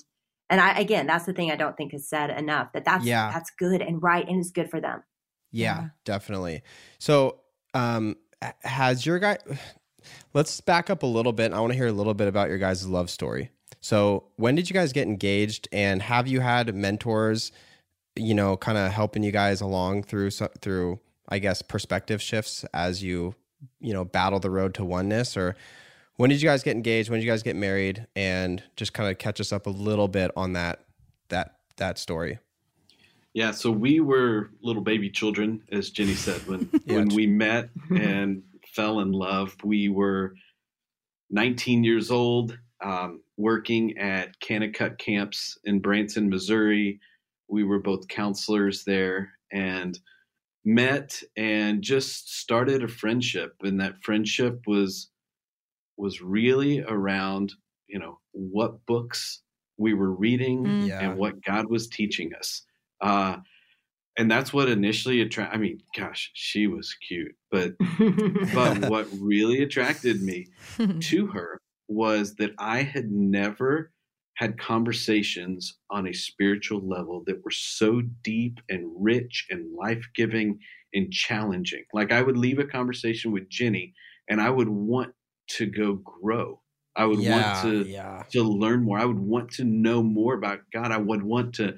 S3: and I again, that's the thing I don't think is said enough. That that's
S1: Yeah.
S3: that's good and right and is good for them.
S1: Yeah,
S2: Yeah.
S1: definitely. So, um, has your guy? Let's back up a little bit. I want to hear a little bit about your guys' love story. So, when did you guys get engaged, and have you had mentors? You know, kind of helping you guys along through through, I guess, perspective shifts as you you know battle the road to oneness. Or when did you guys get engaged? When did you guys get married? And just kind of catch us up a little bit on that that that story.
S4: Yeah, so we were little baby children, as Jennie said, when
S1: Yeah.
S4: when we met and fell in love. We were 19 years old, um, working at Kanakuk camps in Branson, Missouri. We were both counselors there and met and just started a friendship. And that friendship was was really around, you know, what books we were reading
S2: Mm.
S1: Yeah.
S4: and what God was teaching us. Uh, and that's what initially attracted. I mean, gosh, she was cute, but but what really attracted me to her was that I had never had conversations on a spiritual level that were so deep and rich and life giving and challenging. Like I would leave a conversation with Jennie and I would want to go grow. I would want to
S1: yeah.
S4: to learn more. I would want to know more about God. I would want to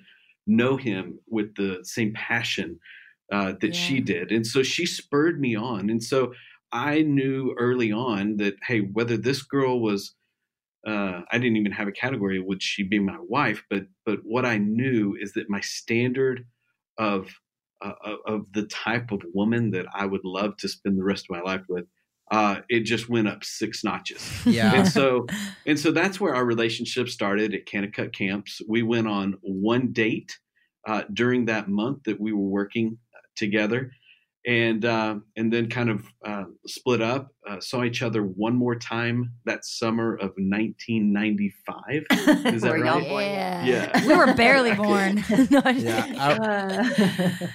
S4: know Him with the same passion uh, that she did. And so she spurred me on. And so I knew early on that, hey, whether this girl was, uh, I didn't even have a category, would she be my wife? But but what I knew is that my standard of uh, of- the type of woman that I would love to spend the rest of my life with, uh, it just went up six notches
S1: Yeah.
S4: and so and so that's where our relationship started at Kanakuk camps. We went on one date uh, during that month that we were working together, and uh, and then kind of uh, split up. Uh, saw each other one more time that summer of 1995. Is that
S3: Were y'all
S4: right?
S3: born yet?
S2: yeah.
S4: Yeah.
S2: we were barely born. No,
S1: Yeah,
S3: Uh,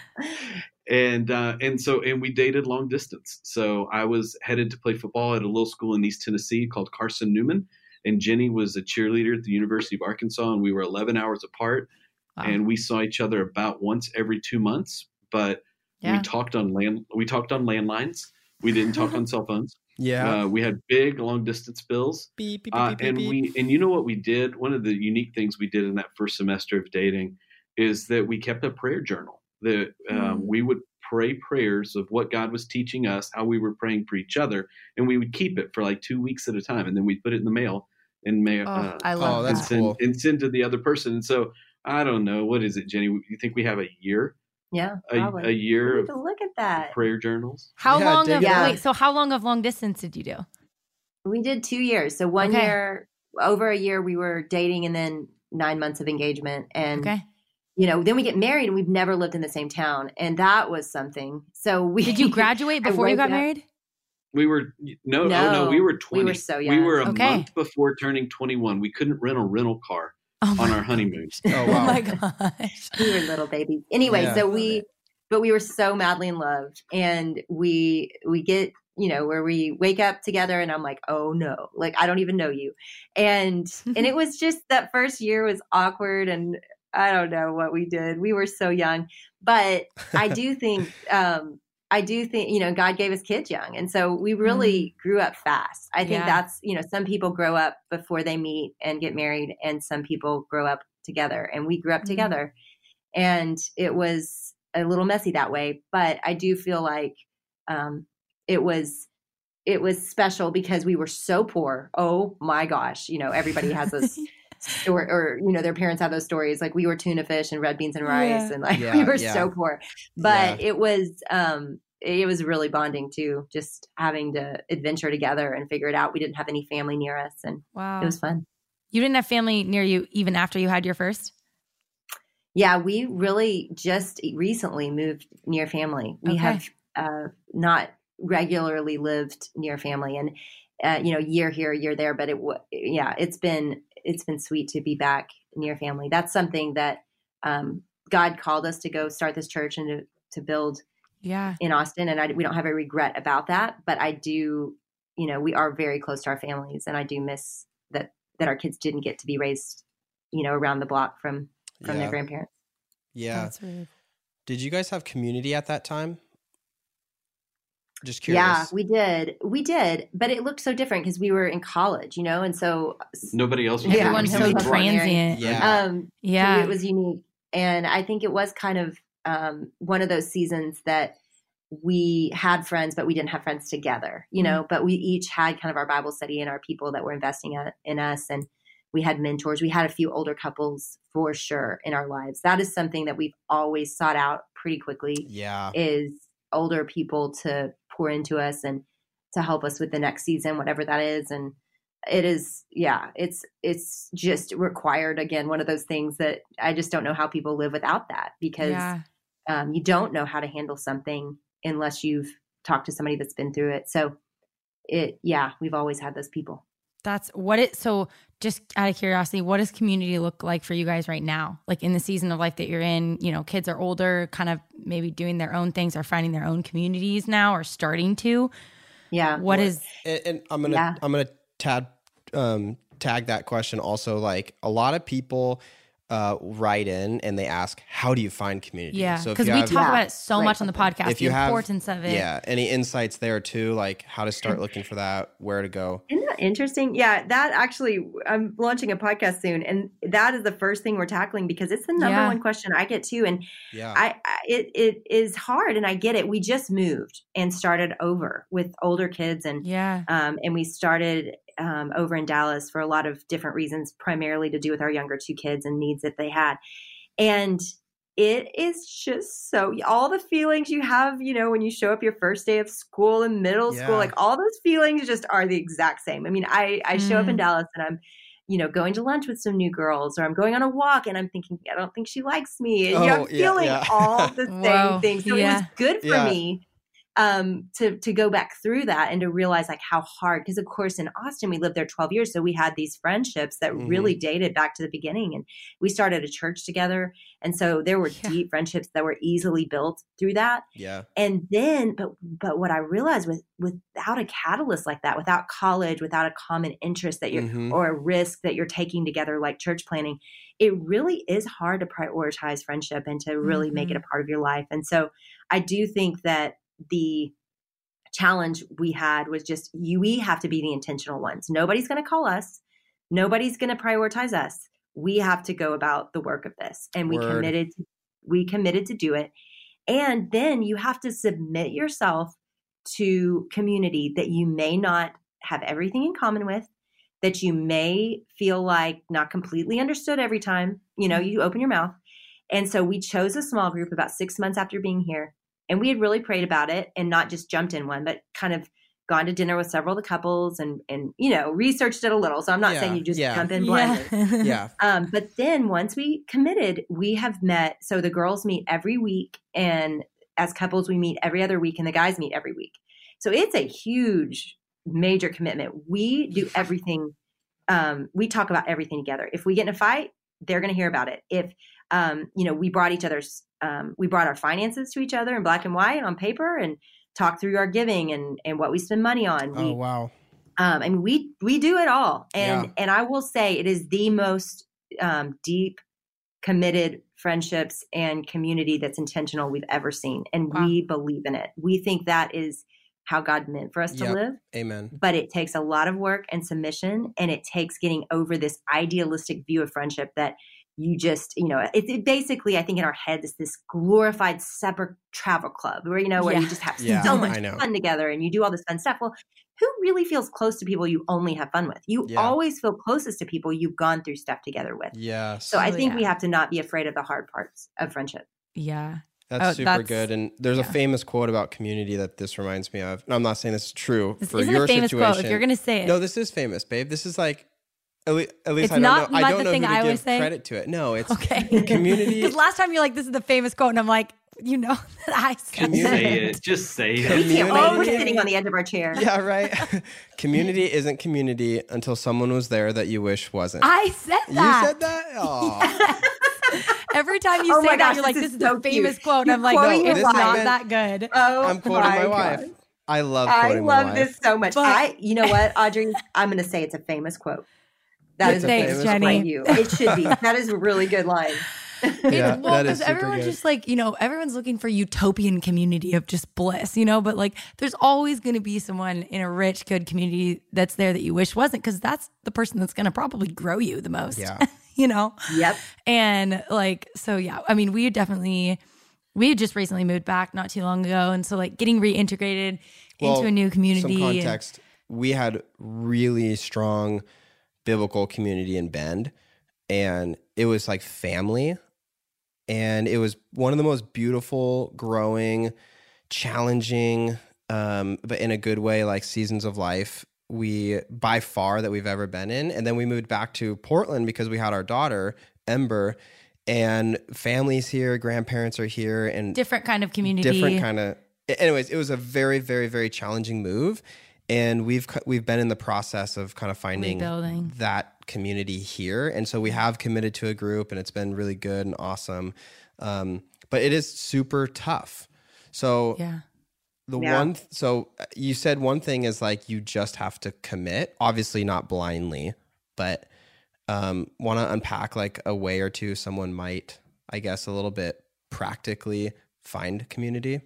S4: and uh, and so and we dated long distance. So I was headed to play football at a little school in East Tennessee called Carson Newman, and Jennie was a cheerleader at the University of Arkansas, and we were 11 hours apart,
S2: Wow.
S4: and we saw each other about once every two months. But
S2: Yeah.
S4: we talked on land we talked on landlines. We didn't talk on cell phones.
S1: yeah.
S4: Uh, we had big long distance bills.
S1: beep, beep,
S4: Uh,
S1: beep, beep,
S4: and
S1: beep.
S4: we and you know what we did one of the unique things we did in that first semester of dating is that we kept a prayer journal that um,
S2: Mm.
S4: we would pray prayers of what god was teaching us how we were praying for each other and we would keep it for like two weeks at a time and then we'd put it in the mail and mail
S2: Oh,
S4: uh,
S2: I
S1: Oh,
S2: love
S4: and,
S1: that's
S2: that.
S4: send,
S1: cool.
S4: and send to the other person and so i don't know what is it Jennie you think we have a year
S3: Yeah,
S4: a,
S3: probably.
S4: a year of
S3: to look at that.
S4: prayer journals.
S2: How
S1: Yeah,
S2: long
S1: dig
S2: of
S3: it out.
S2: wait? So how long of long distance did you do?
S3: We did two years. So one
S2: Okay.
S3: year, over a year, we were dating, and then nine months of engagement. And
S2: Okay.
S3: you know, then we get married, and we've never lived in the same town, and that was something. So we
S2: Did you graduate before you got
S3: woke up-
S2: married?
S4: We were no,
S3: No,
S4: oh no, we were twenty.
S3: we
S4: twenty.
S3: were so young.
S4: We were a
S2: Okay.
S4: month before turning twenty-one. We couldn't rent a rental car
S2: Oh
S4: on
S2: my
S4: our honeymoon.
S1: Oh,
S2: Oh my gosh.
S3: we were little babies. Anyway,
S1: Yeah.
S3: so we, but we were so madly in love, and we we get you know where we wake up together, and I'm like, oh no, like I don't even know you, and and it was just that first year was awkward, and I don't know what we did. We were so young, but I do think. um I do think, you know, God gave us kids young. And so we really grew up fast. I think
S2: Yeah.
S3: that's, you know, some people grow up before they meet and get married, and some people grow up together. And we grew up
S2: Mhm.
S3: together. And it was a little messy that way. But I do feel like um, it was. It was special because we were so poor. Oh my gosh. You know, everybody has this story or, you know, their parents have those stories. Like we were tuna fish and red beans and rice
S2: Yeah.
S3: and like
S1: Yeah,
S3: we were
S1: yeah.
S3: so poor. But it was um it was really bonding too, just having to adventure together and figure it out. We didn't have any family near us and
S2: wow.
S3: it was fun.
S2: you didn't have family near you even after you had your first?
S3: Yeah, we really just recently moved near family. We
S2: Okay.
S3: have uh, not regularly lived near family, and uh, you know, year here, year there. But it, wa- yeah, it's been it's been sweet to be back near family. That's something that um, God called us to go start this church and to, to build
S2: Yeah.
S3: in Austin, and I, we don't have a regret about that. But I do, you know, we are very close to our families, and I do miss that that our kids didn't get to be raised, you know, around the block from from
S1: yeah.
S3: their grandparents.
S1: yeah.
S2: That's really
S1: Did you guys have community at that time? Just curious.
S3: Yeah, we did. We did, but it looked so different because we were in college, you know, and so
S4: Nobody else. was
S3: Yeah.
S2: everyone's
S4: doing
S2: so transient.
S1: Yeah.
S3: um
S2: Yeah.
S3: so it was unique. And I think it was kind of um one of those seasons that we had friends, but we didn't have friends together, you know, but we each had kind of our Bible study and our people that were investing in- in us and we had mentors. We had a few older couples for sure in our lives. That is something that we've always sought out pretty quickly
S1: Yeah.
S3: is older people to pour into us and to help us with the next season whatever that is. And it is yeah it's it's just required again one of those things that i just don't know how people live without that because
S2: yeah.
S3: um, you don't know how to handle something unless you've talked to somebody that's been through it. So it yeah we've always had those people
S2: That's what it so just out of curiosity, what does community look like for you guys right now? Like in the season of life that you're in, you know, kids are older, kind of maybe doing their own things or finding their own communities now or starting to.
S3: yeah
S2: What is
S1: And, and I'm gonna
S3: Yeah.
S1: I'm gonna tag um, tag that question also. Like a lot of people uh, write in and they ask, "How do you find community?"
S2: yeah,
S1: So if
S2: because
S1: you
S2: we
S1: have,
S2: talk
S3: Yeah,
S2: about it so
S3: great
S2: much on the podcast,
S1: If
S2: the
S1: you have-
S2: importance of it.
S1: yeah, any insights there too, like how to start looking for that, where to go.
S3: Isn't that interesting? Yeah, that actually, I'm launching a podcast soon, and that is the first thing we're tackling because it's the number
S2: Yeah.
S3: one question I get too. And
S1: Yeah,
S3: I, I it it is hard, and I get it. We just moved and started over with older kids, and
S2: Yeah.
S3: um, and we started um, over in Dallas for a lot of different reasons, primarily to do with our younger two kids and needs that they had, and it is just so all the feelings you have you know when you show up your first day of school in middle
S1: Yeah.
S3: school like all those feelings just are the exact same i mean i i show up in
S2: Mm.
S3: dallas and i'm you know going to lunch with some new girls or i'm going on a walk and i'm thinking i don't think she likes me and you know,
S1: Oh,
S3: i'm
S1: yeah,
S3: feeling
S1: yeah.
S3: all the same
S2: Whoa,
S3: things so it was good for
S1: Yeah.
S3: me um to to go back through that and to realize like how hard because of course in austin we lived there 12 years so we had these friendships that
S1: Mhm.
S3: really dated back to the beginning and we started a church together and so there were
S2: Yeah.
S3: deep friendships that were easily built through that
S1: yeah,
S3: and then but but what i realized with without a catalyst like that without college without a common interest that you're
S1: Mhm.
S3: or a risk that you're taking together like church planning it really is hard to prioritize friendship and to really make it a part of your life and so i do think that the challenge we had was just you we have to be the intentional ones. Nobody's going to call us. Nobody's going to prioritize us. We have to go about the work of this. And we
S1: Word.
S3: committed we committed to do it. And then you have to submit yourself to community that you may not have everything in common with that you may feel like not completely understood every time. You know mm-hmm. you open your mouth. And so we chose a small group about six months after being here. And we had really prayed about it and not just jumped in one, but kind of gone to dinner with several of the couples and and you know researched it a little. So I'm not
S1: Yeah,
S3: saying you just
S1: yeah.
S3: jump in blindly.
S2: yeah.
S1: Yeah.
S3: Um, but then once we committed, we have met. So the girls meet every week, and as couples, we meet every other week, and the guys meet every week. So it's a huge, major commitment. We do everything. Um, we talk about everything together. If we get in a fight, they're going to hear about it. If um, you know, we brought each other's, um, we brought our finances to each other in black and white on paper, and talk through our giving and and what we spend money on.
S1: Oh wow.
S3: um, I mean, we we do it all, and
S1: Yeah.
S3: and I will say it is the most um, deep, committed friendships and community that's intentional we've ever seen, and
S2: Wow.
S3: we believe in it. We think that is how God meant for us to
S1: Yep.
S3: live,
S1: Amen.
S3: but it takes a lot of work and submission, and it takes getting over this idealistic view of friendship that you just you know it's it basically i think in our heads is this glorified separate travel club where you know where
S2: Yeah.
S3: you just have
S1: Yeah,
S3: so much fun together and you do all this fun stuff well who really feels close to people you only have fun with you
S1: Yeah.
S3: always feel closest to people you've gone through stuff together with
S1: Yes.
S3: so i
S2: Oh,
S3: think we have to not be afraid of the hard parts of friendship
S2: yeah.
S1: That's
S2: Oh,
S1: super
S2: that's-
S1: good. And there's a famous quote about community that this reminds me of. And I'm not saying this is true
S2: This
S1: for
S2: isn't
S1: your
S2: a famous
S1: situation.
S2: quote. If you're gonna say it,
S1: no, this is famous, babe. This is like at least, at least
S2: It's
S1: I don't
S2: not
S1: know. I don't
S2: the
S1: know
S2: thing
S1: who to
S2: I
S1: give
S2: always say?
S1: credit to it. No, it's
S2: okay.
S1: community.
S2: Because last time you're like, "This is the famous quote," and I'm like, "You know that I said
S1: Community-
S2: it."
S4: Say it. Just say
S3: we
S4: it.
S3: can't
S1: Community-
S3: wait we're
S2: Okay.
S3: sitting on the edge of our chair
S1: yeah, right. community isn't community until someone was there that you wish wasn't.
S2: I said that.
S1: you said that? Oh.
S2: Every time you
S3: Oh
S2: say that,
S3: gosh,
S2: you're like,
S3: this
S2: "This
S3: is
S2: is the
S3: cute.
S2: famous quote," and I'm like,
S3: quoting
S2: "No, it's
S1: wife.
S2: not that good."
S3: oh
S1: I'm quoting my, wife.
S3: God.
S1: I love
S3: I
S1: quoting my
S3: love
S1: wife.
S3: this so much.
S2: But-
S3: I, you know what, Audrey? I'm going to say it's a famous quote. That
S1: It's
S3: is
S1: a
S3: a
S2: Thanks,
S3: famous
S2: Jennie.
S3: quote by you. It should be. That is a really good line.
S2: It's,
S1: Yeah,
S2: well, because
S1: super
S2: everyone's
S1: good.
S2: just like, you know, everyone's looking for utopian community of just bliss, you know, but like there's always going to be someone in a rich, good community that's there that you wish wasn't because that's the person that's going to probably grow you the most,
S1: Yeah.
S2: you know?
S3: Yep.
S2: And like, so yeah, I mean, we definitely, we had just recently moved back not too long ago. And so like getting reintegrated
S1: Well,
S2: into a new community.
S1: Some
S2: and-
S1: context. We had really strong biblical community in Bend, and it was like family. And it was one of the most beautiful, growing, challenging, um, but in a good way, like seasons of life we by far that we've ever been in. And then we moved back to Portland because we had our daughter, Ember, and families here, grandparents are here, and
S2: different kind of community.
S1: different kind of anyways it was a very very very challenging move and we've we've been in the process of kind of finding
S2: Rebuilding.
S1: that community here and so we have committed to a group and it's been really good and awesome um, but it is super tough so
S2: yeah.
S1: the
S3: Yeah.
S1: one th- so uh, you said one thing is like you just have to commit obviously not blindly but um want to unpack like a way or two someone might i guess a little bit practically find community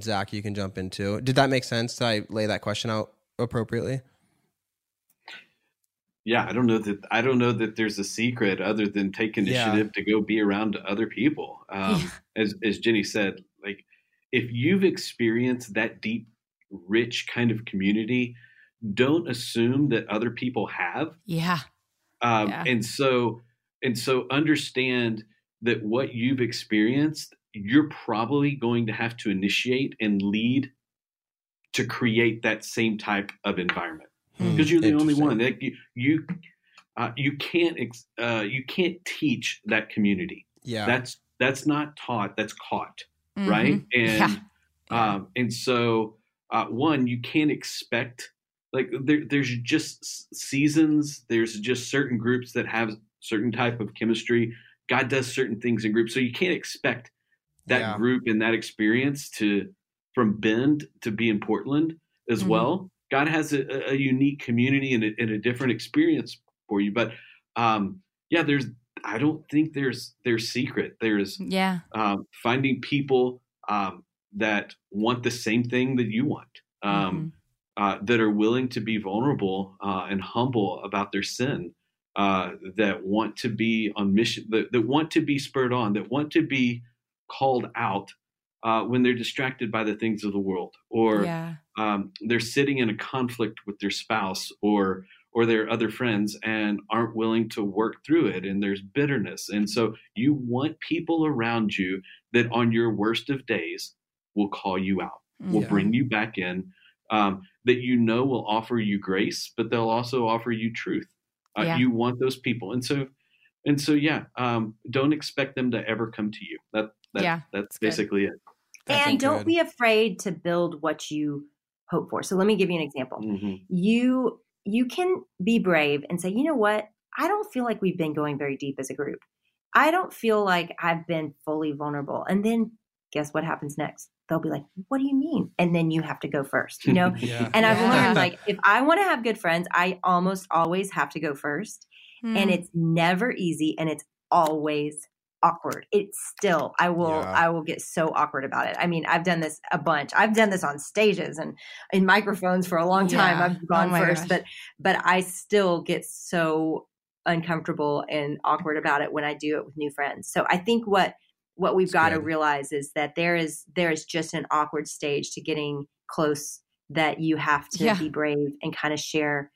S1: Zac you can jump into did that make sense did i lay that question out appropriately
S4: Yeah, I don't know that I don't know that there's a secret other than take
S1: Yeah.
S4: initiative to go be around other people. Um,
S2: Yeah.
S4: As as Jennie said, like if you've experienced that deep, rich kind of community, don't assume that other people have.
S2: Yeah.
S4: Um,
S2: Yeah.
S4: And so and so understand that what you've experienced, you're probably going to have to initiate and lead to create that same type of environment
S1: Hmm,
S4: because you're the only
S1: interesting.
S4: one. Like you, you, uh, you can't, ex- uh, you can't teach that community.
S1: yeah
S4: That's that's not taught. That's caught, right?
S2: Mhm.
S4: And
S2: Yeah. Yeah.
S4: um, and so uh, one, you can't expect like there, there's just seasons. There's just certain groups that have certain type of chemistry. God does certain things in groups, so you can't expect that
S1: Yeah.
S4: group and that experience to from Bend to be in Portland as
S2: Mhm.
S4: well. God has a, a unique community and a, and a different experience for you. But um, yeah, there's I don't think there's there's secret. There's
S2: Yeah.
S4: um, finding people um, that want the same thing that you want, um, uh, that are willing to be vulnerable uh, and humble about their sin, uh, that want to be on mission, that, that want to be spurred on, that want to be called out uh, when they're distracted by the things of the world, or
S2: yeah.
S4: um, they're sitting in a conflict with their spouse, or or their other friends and aren't willing to work through it and there's bitterness and so you want people around you that on your worst of days will call you out will
S1: Yeah.
S4: bring you back in um, that you know will offer you grace but they'll also offer you truth uh,
S2: Yeah.
S4: you want those people and so and so yeah um, don't expect them to ever come to you that, that
S2: Yeah,
S4: that's
S2: good.
S4: basically it
S1: That's
S3: and don't
S1: good.
S3: be afraid to build what you hope for. So let me give you an example.
S4: Mhm.
S3: You you can be brave and say, "You know what? I don't feel like we've been going very deep as a group. I don't feel like I've been fully vulnerable." And then guess what happens next? They'll be like, "What do you mean?" And then you have to go first, you know?
S1: Yeah.
S3: And I've
S2: Yeah.
S3: learned like if I want to have good friends, I almost always have to go first.
S2: Mm.
S3: And it's never easy and it's always awkward. It's still I will
S1: Yeah.
S3: I will get so awkward about it. I mean, I've done this a bunch. I've done this on stages and in microphones for a long time.
S2: Yeah.
S3: I've gone
S2: Oh
S3: first,
S2: gosh.
S3: but but I still get so uncomfortable and awkward about it when I do it with new friends. So I think what what we've
S1: That's
S3: got to realize is that there is there is just an awkward stage to getting close that you have to
S2: Yeah.
S3: be brave and kind of share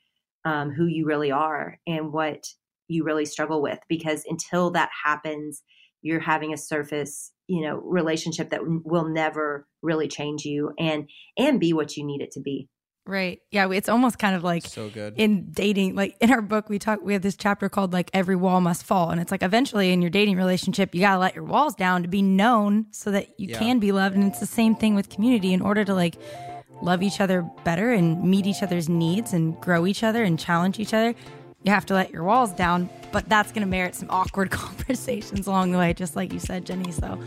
S3: um, who you really are and what you really struggle with because until that happens you're having a surface you know relationship that will never really change you and and be what you need it to be
S2: right. Yeah, it's almost kind of like
S1: so good.
S2: in dating like in our book we talk we have this chapter called like every wall must fall and it's like eventually in your dating relationship you got to let your walls down to be known so that you
S1: Yeah.
S2: can be loved and it's the same thing with community in order to like love each other better and meet each other's needs and grow each other and challenge each other you have to let your walls down but that's going to merit some awkward conversations along the way just like you said Jennie so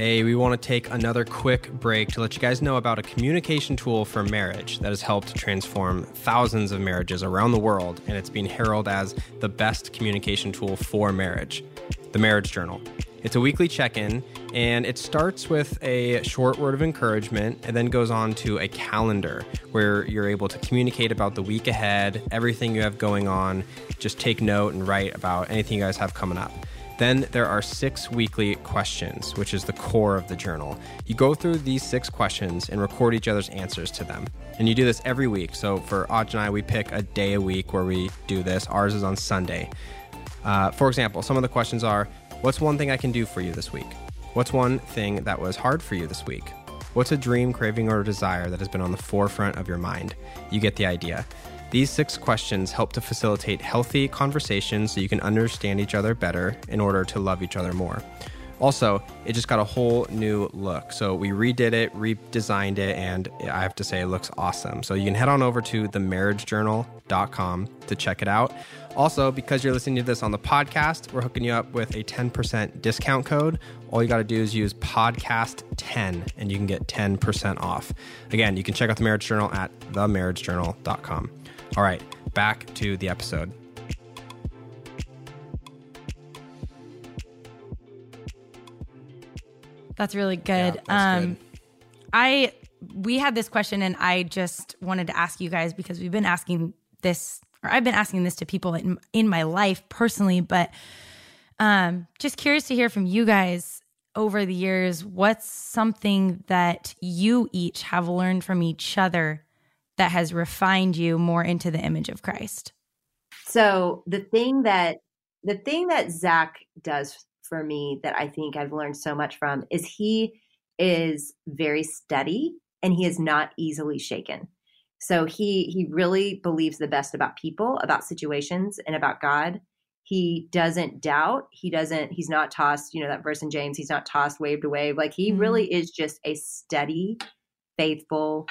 S1: Hey, we want to take another quick break to let you guys know about a communication tool for marriage that has helped transform thousands of marriages around the world, and it's being heralded as the best communication tool for marriage the Marriage Journal. It's a weekly check in, and it starts with a short word of encouragement and then goes on to a calendar where you're able to communicate about the week ahead, everything you have going on, just take note and write about anything you guys have coming up. Then there are six weekly questions, which is the core of the journal. You go through these six questions and record each other's answers to them. And you do this every week. So for Aj and I, we pick a day a week where we do this. Ours is on Sunday. Uh, for example, some of the questions are What's one thing I can do for you this week? What's one thing that was hard for you this week? What's a dream, craving, or desire that has been on the forefront of your mind? You get the idea. These six questions help to facilitate healthy conversations so you can understand each other better in order to love each other more. Also, it just got a whole new look. So we redid it, redesigned it, and I have to say it looks awesome. So you can head on over to themarriagejournal.com to check it out. Also, because you're listening to this on the podcast, we're hooking you up with a 10% discount code. All you got to do is use podcast10 and you can get 10% off. Again, you can check out the Marriage Journal at themarriagejournal.com. All right, back to the episode.
S2: That's really good.
S1: Yeah, that's
S2: um
S1: good.
S2: I we had this question and I just wanted to ask you guys because we've been asking this or I've been asking this to people in in my life personally, but um just curious to hear from you guys over the years what's something that you each have learned from each other that has refined you more into the image of Christ.
S3: So the thing that the thing that Zac does for me that I think I've learned so much from is he is very steady and he is not easily shaken. So he he really believes the best about people, about situations, and about God. He doesn't doubt. He doesn't. He's not tossed. You know that verse in James. He's not tossed wave to wave. Like he
S2: Mhm.
S3: really is just a steady, faithful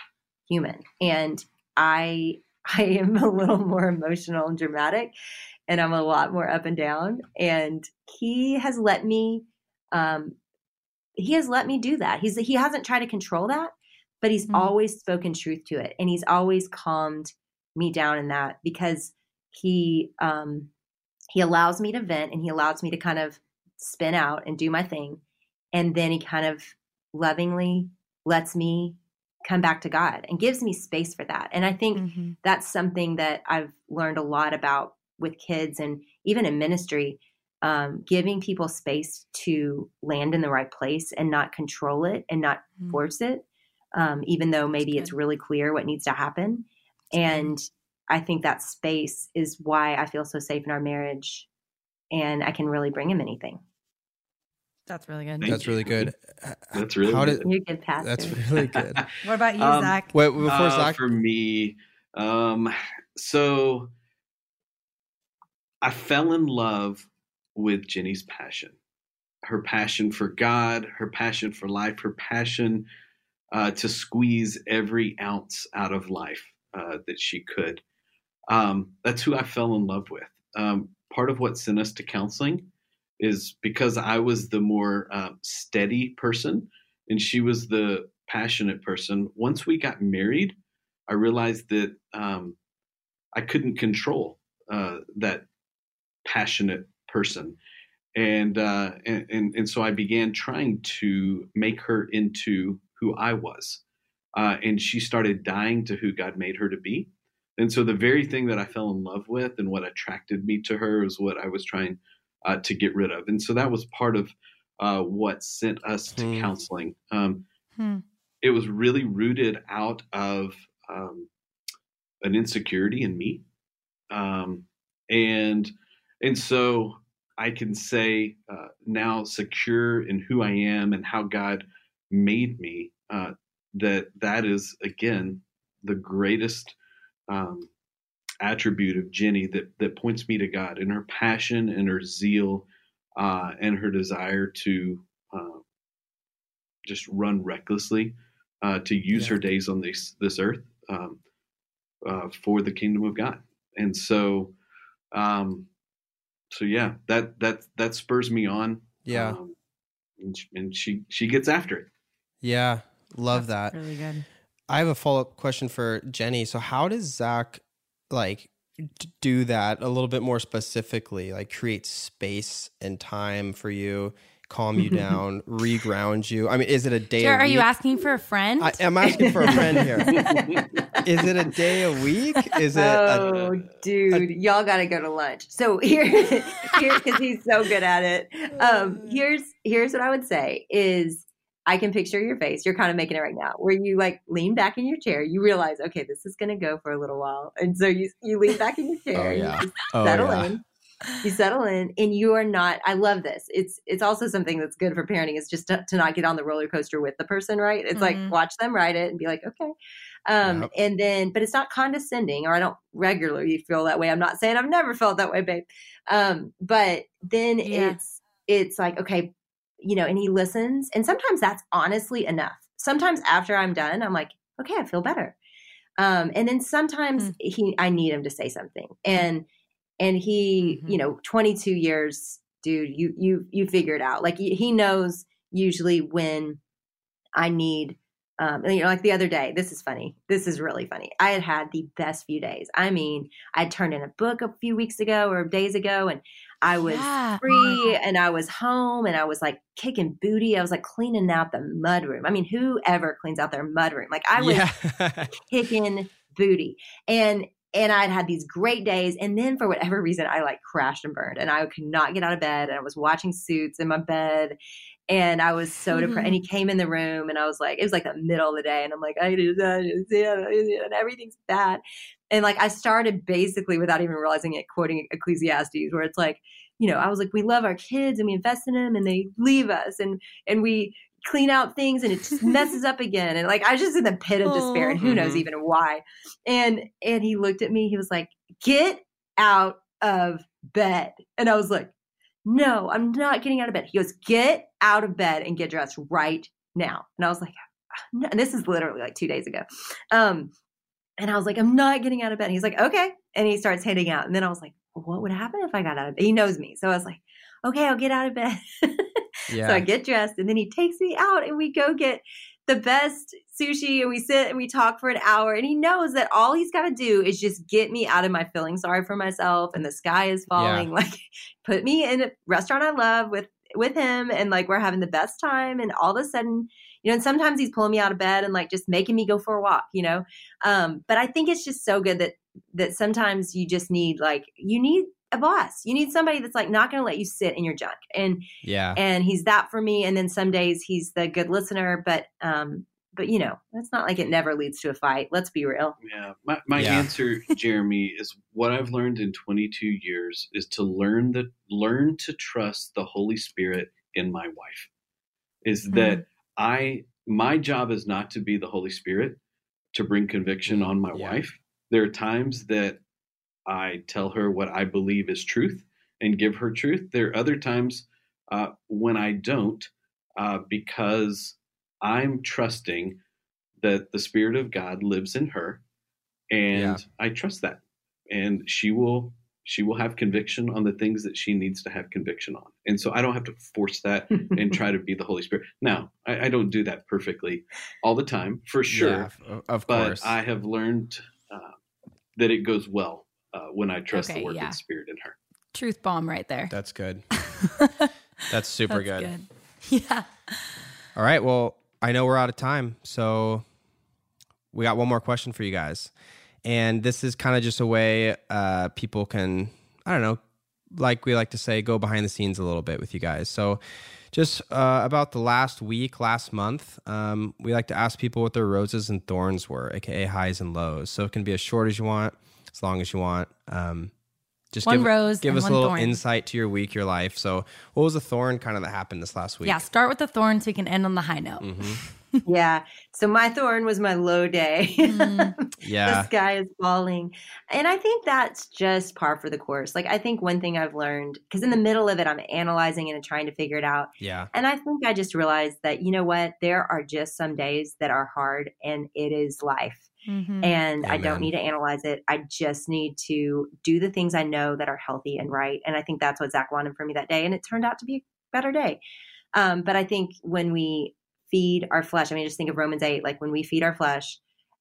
S3: human. And I I am a little more emotional and dramatic, and I'm a lot more up and down. And he has let me, um, he has let me do that. He's he hasn't tried to control that, but he's
S2: Mhm.
S3: always spoken truth to it, and he's always calmed me down in that because he um, he allows me to vent and he allows me to kind of spin out and do my thing, and then he kind of lovingly lets me come back to God and gives me space for that. And I think
S2: Mm-hmm.
S3: that's something that I've learned a lot about with kids and even in ministry, um, giving people space to land in the right place and not control it and not
S2: Mm.
S3: force it. Um, even though maybe it's really clear what needs to happen. And I think that space is why I feel so safe in our marriage and I can really bring him anything.
S2: That's really good.
S4: Thank
S5: That's really good.
S4: That's really
S5: How
S4: good.
S5: did
S3: You're good pastor.
S5: that's really good.
S2: What about you,
S4: Um,
S2: Zac?
S5: Wait, before
S4: Uh,
S5: Zac,
S4: for me, um, so I fell in love with Jennie's passion, her passion for God, her passion for life, her passion uh, to squeeze every ounce out of life uh, that she could. Um, that's who I fell in love with. Um, part of what sent us to counseling is because I was the more um, steady person and she was the passionate person. Once we got married, I realized that um, I couldn't control uh, that passionate person, and, uh, and and and so I began trying to make her into who I was, uh, and she started dying to who God made her to be. And so the very thing that I fell in love with and what attracted me to her is what I was trying uh, to get rid of. And so that was part of uh, what sent us to
S5: Hmm.
S4: counseling. Um,
S2: Hmm.
S4: It was really rooted out of um, an insecurity in me, um, and and so I can say uh, now, secure in who I am and how God made me, uh, that that is again the greatest um, attribute of Jennie that that points me to God and her passion and her zeal uh, and her desire to uh, just run recklessly uh, to use
S5: Yeah.
S4: her days on this this earth um, uh, for the kingdom of God. And so, um, so yeah, that that that spurs me on.
S5: yeah,
S4: um, and, and she she gets after it.
S5: Yeah, love that.
S2: Really good.
S5: I have a follow up question for Jennie. So, how does Zac like do that a little bit more specifically? Like, create space and time for you, calm you down, reground you. I mean, is it a day?
S2: Jared,
S5: a
S2: are you asking for a friend?
S5: I, am asking for a friend here. Is it a day a week? Is it?
S3: oh,
S5: a,
S3: dude, y'all got to go to lunch. So here, here, because he's so good at it. Um, here's here's what I would say is I can picture your face. You're kind of making it right now, where you like lean back in your chair. You realize, okay, this is going to go for a little while, and so you you lean back in your chair.
S1: Oh,
S3: and you
S1: yeah.
S5: oh,
S3: settle
S5: yeah.
S3: in. You settle in, and you are not. I love this. It's it's also something that's good for parenting. Is just to, to not get on the roller coaster with the person, right? It's
S2: Mhm.
S3: like watch them ride it and be like, okay. Um,
S5: Yep.
S3: and then, but it's not condescending, or I don't regularly feel that way. I'm not saying I've never felt that way, babe. Um, but then
S2: Yeah.
S3: it's it's like, okay, you know, and he listens, and sometimes that's honestly enough. Sometimes after I'm done, I'm like, okay, I feel better. Um, and then sometimes
S2: Hmm.
S3: he, I need him to say something, and and he,
S2: Mhm.
S3: you know, 22 years, dude, you you you figure it out. Like he knows usually when I need. Um, you know, like the other day, this is funny. This is really funny. I had had the best few days. I mean, I turned in a book a few weeks ago or days ago, and I was
S2: Yeah. Oh
S3: free and I was home and I was like kicking booty. I was like cleaning out the mud room. I mean, who ever cleans out their mud room? Like I was
S5: yeah.
S3: kicking booty. And and I'd had these great days. And then for whatever reason, I like crashed and burned and I could not get out of bed. And I was watching suits in my bed. And I was so depressed. And he came in the room and I was like, it was like the middle of the day. And I'm like, I did that. And everything's bad. And like, I started basically without even realizing it, quoting Ecclesiastes, where it's like, you know, I was like, we love our kids and we invest in them and they leave us and, and we, clean out things and it just messes up again and like i was just in the pit of despair and who knows
S5: Mhm.
S3: even why and and he looked at me he was like get out of bed and i was like no i'm not getting out of bed. He goes get out of bed and get dressed right now. And i was like no. and this is literally like two days ago. Um and i was like i'm not getting out of bed. He's like okay. And he starts heading out. And then i was like well, what would happen if i got out of bed? He knows me. So i was like okay i'll get out of bed.
S5: Yeah.
S3: so I get dressed and then he takes me out and we go get the best sushi and we sit and we talk for an hour and he knows that all he's got to do is just get me out of my feeling sorry for myself and the sky is falling. Like put me in a restaurant I love with with him and like we're having the best time and all of a sudden you know and sometimes he's pulling me out of bed and like just making me go for a walk you know? Um but I think it's just so good that that sometimes you just need like you need a boss you need somebody that's like not going to let you sit in your junk and
S5: yeah.
S3: and he's that for me and then some days he's the good listener but um but you know, it's not like it never leads to a fight. Let's be real.
S4: Yeah. My, my
S1: Yeah.
S4: answer, Jeremy, is what I've learned in 22 years is to learn that learn to trust the Holy Spirit in my wife. Is
S3: Mm-hmm.
S4: that I my job is not to be the Holy Spirit to bring conviction on my
S1: Yeah.
S4: wife. There are times that I tell her what I believe is truth and give her truth. There are other times uh, when I don't, uh, because I'm trusting that the Spirit of God lives in her, and
S1: Yeah.
S4: I trust that, and she will she will have conviction on the things that she needs to have conviction on, and so I don't have to force that and try to be the Holy Spirit. Now, I, I don't do that perfectly all the time, for sure,
S1: Yeah, of- of
S4: but. I have learned uh, that it goes well uh, when I trust
S2: Okay,
S4: the work
S2: yeah.
S4: of Spirit in her.
S2: Truth bomb right there.
S1: That's good. That's super
S2: That's
S1: good.
S2: Yeah.
S1: All right. Well, I know we're out of time. So we got one more question for you guys. And this is kind of just a way uh, people can, I don't know, like we like to say, go behind the scenes a little bit with you guys. So just uh, about the last week, last month, um, we like to ask people what their roses and thorns were, aka highs and lows. So it can be as short as you want, as long as you want. Um, just
S2: One
S1: give,
S2: rose
S1: give
S2: and
S1: us
S2: one
S1: a little
S2: thorn.
S1: insight to your week, your life. So, what was the thorn kind of that happened this last week?
S2: Yeah. Start with the thorn so you can end on the high note.
S1: Mhm.
S3: yeah. So my thorn was my low day.
S2: Mm.
S1: Yeah.
S3: the sky is falling. And I think that's just par for the course. Like, I think one thing I've learned, because in the middle of it, I'm analyzing it and trying to figure it out.
S1: Yeah.
S3: And I think I just realized that, you know what? There are just some days that are hard and it is life.
S2: Mhm.
S3: And I don't need to analyze it. I just need to do the things I know that are healthy and right. And I think that's what Zac wanted for me that day. And it turned out to be a better day. Um, but I think when we feed our flesh, I mean, just think of Romans 8, like when we feed our flesh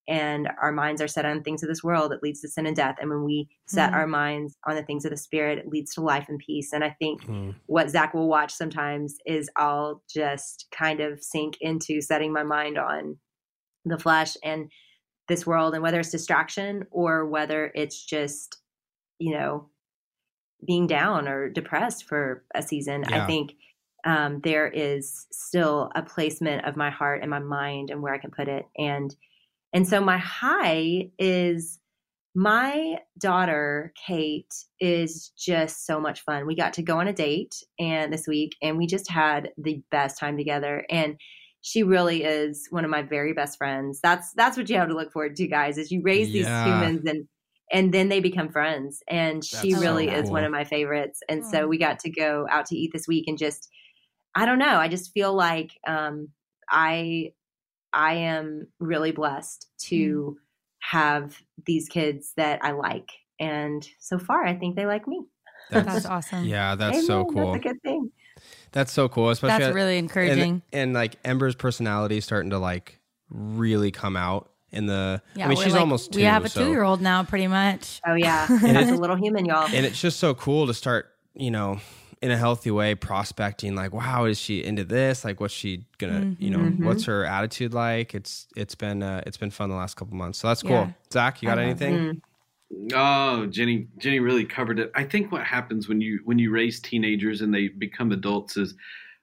S3: and our minds are set on things of this world, it leads to sin and death. And when we set
S2: Mhm.
S3: our minds on the things of the spirit, it leads to life and peace. And I think
S1: Mm.
S3: what Zac will watch sometimes is I'll just kind of sink into setting my mind on the flesh and this world and whether it's distraction or whether it's just, you know, being down or depressed for a season.
S1: Yeah.
S3: I think um, there is still a placement of my heart and my mind and where I can put it. And and so my high is my daughter Kate is just so much fun. We got to go on a date and this week and we just had the best time together and she really is one of my very best friends. That's that's what you have to look forward to guys is you raise these humans and and then they become friends and she
S1: That's
S2: so
S3: really is one of my favorites. And
S2: Aw.
S3: so we got to go out to eat this week and just I don't know, I just feel like um I I am really blessed to have these kids that I like. And so far, I think they like me.
S2: That's awesome.
S1: Yeah, that's so cool.
S3: That's a good thing.
S1: That's so cool. Especially
S2: That's really encouraging.
S1: and, and like Ember's personality is starting to like really come out in the.
S2: yeah,
S1: I mean,
S2: we're
S1: she's
S2: like-
S1: almost two.
S2: We have a
S1: so-
S2: two-year-old now, pretty much.
S3: Oh, yeah.
S1: And it's-
S3: a little human, y'all.
S1: and it's just so cool to start, you know, in a healthy way, prospecting. Like, wow, is she into this? Like, what's she gonna, you know,
S3: Mhm.
S1: what's her attitude like? It's it's been uh, it's been fun the last couple months. So that's cool.
S2: Yeah.
S1: Zac, you got anything?
S3: Mm.
S4: Oh, Jennie, Jennie really covered it. I think what happens when you when you raise teenagers and they become adults is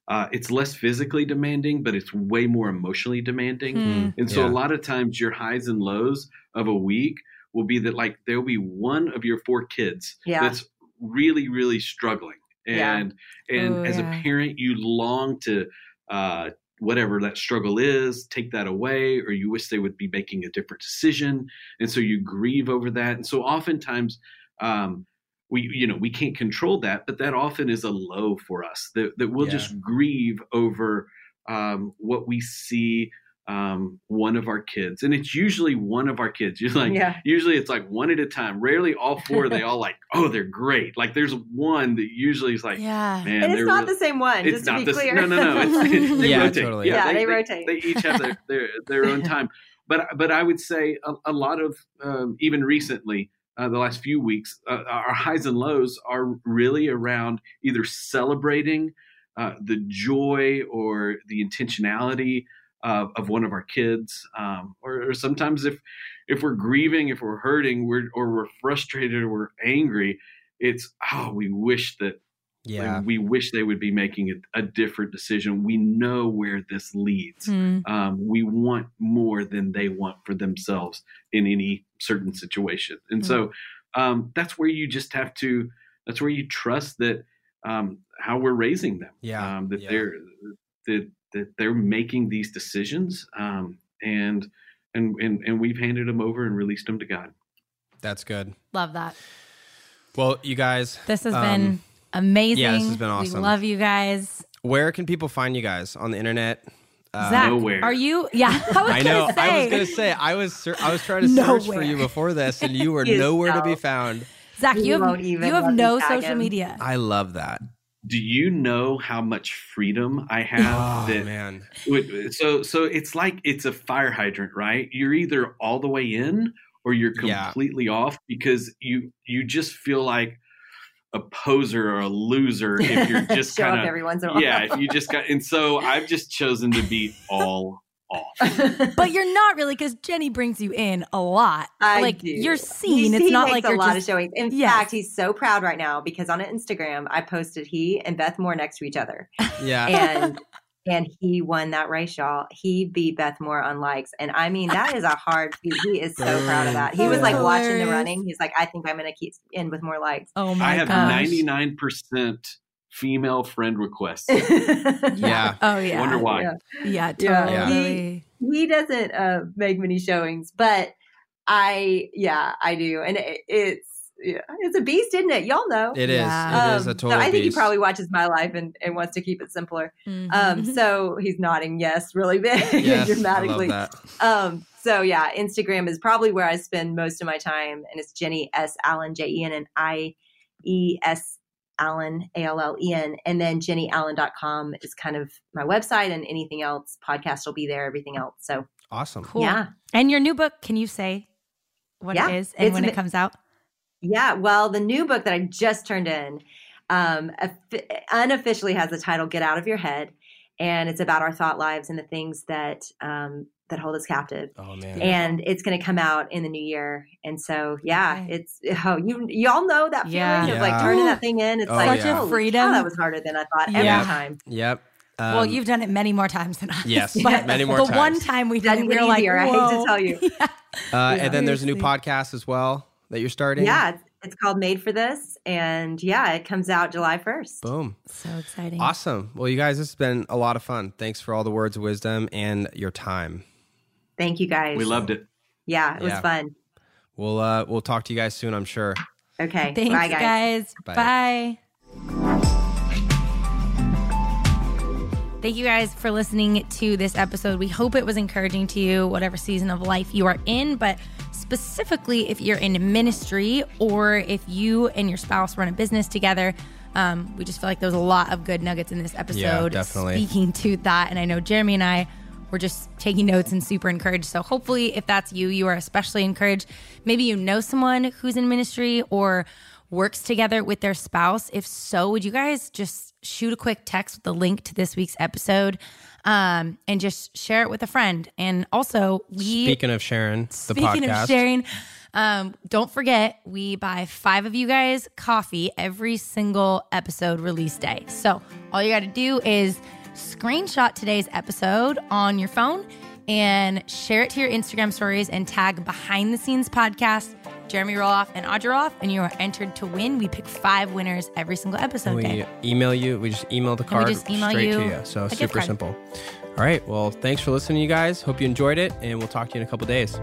S4: uh, it's less physically demanding, but it's way more emotionally demanding.
S2: Hmm.
S4: And so
S1: Yeah.
S4: a lot of times your highs and lows of a week will be that like there'll be one of your four kids
S3: Yeah.
S4: that's really really struggling.
S3: Yeah.
S4: And and
S2: Oh,
S4: as
S2: yeah.
S4: a parent you long to uh whatever that struggle is, take that away, or you wish they would be making a different decision. And so you grieve over that. And so oftentimes um we you know we can't control that, but that often is a low for us that, that we'll
S1: Yeah.
S4: just grieve over um, what we see um, one of our kids, and it's usually one of our kids. You're like,
S3: Yeah.
S4: usually it's like one at a time. Rarely all four. they all like, oh, they're great. Like there's one that usually is like,
S2: Yeah.
S4: man,
S3: and it's not
S4: real-
S3: the same one,
S4: it's
S3: just to
S4: not
S3: be
S4: the
S3: clear.
S4: no no no. It's, they
S1: Yeah,
S4: rotate.
S1: totally.
S3: Yeah, they rotate.
S4: They, each have their their, their own time. But but I would say a, a lot of um, even recently. Uh, the last few weeks, uh, our highs and lows are really around either celebrating uh, the joy or the intentionality of, of one of our kids, um, or, or sometimes if if we're grieving, if we're hurting, we're or we're frustrated or we're angry, it's oh, we wish that
S1: Yeah.
S4: Like, we wish they would be making a, a different decision. We know where this leads.
S2: Hmm.
S4: Um, we want more than they want for themselves in any certain situation. And so um, that's where you just have to, that's where you trust that um, how we're raising them.
S1: Yeah,
S4: Um, that
S1: yeah.
S4: they're, that, that they're making these decisions. Um, and, and, and, and we've handed them over and released them to God.
S1: That's good.
S2: Love that.
S1: Well, you guys,
S2: This has
S1: um,
S2: been amazing.
S1: yeah, this has been
S2: We
S1: awesome.
S2: love you guys.
S1: Where can people find you guys on the internet? Uh,
S2: Zac,
S4: nowhere.
S2: are you? Yeah, I was
S1: I know.
S2: Gonna say,
S1: I was gonna say I was ser- I was trying to search for you before this, and you were
S3: You
S1: nowhere to be found.
S2: Zac,
S3: We
S2: you have
S3: won't even
S2: you have no social
S3: him.
S2: media.
S1: I love that.
S4: Do you know how much freedom I have?
S1: Oh
S4: that
S1: man,
S4: Wait, So so it's like it's a fire hydrant, right? You're either all the way in or you're
S1: Yeah.
S4: completely off because you you just feel like a poser or a loser if you're just kind of
S3: every once in a while.
S4: yeah. If you just got and so I've just chosen to be all off.
S2: but you're not really because Jennie brings you in a lot.
S3: I
S2: like
S3: do.
S2: you're seen.
S3: He-
S2: it's
S3: he
S2: not like
S3: a
S2: you're
S3: lot
S2: just
S3: of showings. In
S2: Yes.
S3: fact, he's so proud right now because on Instagram I posted he and Beth Moore next to each other,
S1: yeah,
S3: and and he won that race, y'all. He beat Beth Moore on likes, and I mean that is a hard feat. He is so proud of that. He was like watching the running. He's like, I think I'm going to keep in with more likes.
S2: Oh my god.
S4: I have
S2: gosh.
S4: ninety nine percent female friend requests.
S1: Yeah.
S2: Oh yeah.
S4: Wonder why.
S3: Yeah.
S2: Yeah.
S3: Yeah.
S2: Totally.
S3: he doesn't uh, make many showings, but I, yeah, I do, and it, it's yeah, it's a beast, isn't it? Y'all know.
S1: it is.
S2: Yeah.
S1: It is a
S3: Um,
S1: total.
S3: so I think
S1: beast.
S3: he probably watches my life and, and wants to keep it simpler.
S2: Mhm.
S3: Um, so he's nodding yes, really big,
S1: yes,
S3: dramatically.
S1: I love that.
S3: Um, so yeah, Instagram is probably where I spend most of my time, and it's Jennie S Allen J E N and I E S Allen A L L E N, and then JennieAllen.com is kind of my website, and anything else podcast will be there. Everything else, so
S1: Awesome.
S2: Cool.
S3: yeah,
S2: And your new book, can you say what
S3: Yeah,
S2: it is and
S3: it's
S2: when it comes out?
S3: yeah. Well, the new book that I just turned in, um, unofficially has the title "Get Out of Your Head," and it's about our thought lives and the things that um, that hold us captive.
S1: Oh man.
S3: and it's going to come out in the new year. And so, yeah,
S2: Okay.
S3: it's oh, you y'all know that feeling
S2: Yeah.
S3: of like turning that thing in. It's
S1: Oh,
S3: like
S1: Such a
S2: freedom.
S3: cow, that was harder than I thought
S2: Yeah.
S3: every time.
S1: yep.
S2: well,
S1: Um,
S2: you've done it many more times than us.
S1: Yes,
S2: but
S1: many more
S2: the
S1: times.
S2: one time we did
S3: Doesn't
S2: it, we
S3: get
S2: were like,
S3: easier, I hate to tell you.
S2: yeah.
S1: uh, and then there's a new podcast as well that you're starting.
S3: Yeah, it's, it's called Made for This, and yeah, it comes out July first.
S1: Boom.
S2: So exciting.
S1: Awesome. Well, you guys, this has been a lot of fun. Thanks for all the words of wisdom and your time.
S3: Thank you guys.
S4: We loved it.
S3: Yeah, it was fun.
S1: We'll uh, we'll talk to you guys soon. I'm sure.
S3: Okay,
S2: Thanks,
S3: bye guys.
S2: guys.
S1: Bye.
S2: Bye. Thank you guys for listening to this episode. We hope it was encouraging to you, whatever season of life you are in, but specifically if you're in ministry or if you and your spouse run a business together. Um, we just feel like there was a lot of good nuggets in this episode Yeah,
S1: definitely.
S2: speaking to that. And I know Jeremy and I were just taking notes and super encouraged. So hopefully, if that's you, you are especially encouraged. Maybe you know someone who's in ministry or works together with their spouse. If so, would you guys just shoot a quick text with the link to this week's episode um, and just share it with a friend? And also, we
S1: Speaking of Sharon, the
S2: Speaking
S1: podcast.
S2: of sharing, um, don't forget we buy five of you guys coffee every single episode release day. So all you got to do is screenshot today's episode on your phone and share it to your Instagram stories and tag behind the scenes podcast. Jeremy Roloff and Audrey Roloff, and you are entered to win. We pick five winners every single episode
S1: we
S2: day.
S1: email you. We just email the card.
S2: we just email
S1: straight
S2: you
S1: to you. So super simple. All right. Well, thanks for listening, you guys. Hope you enjoyed it, and we'll talk to you in a couple days.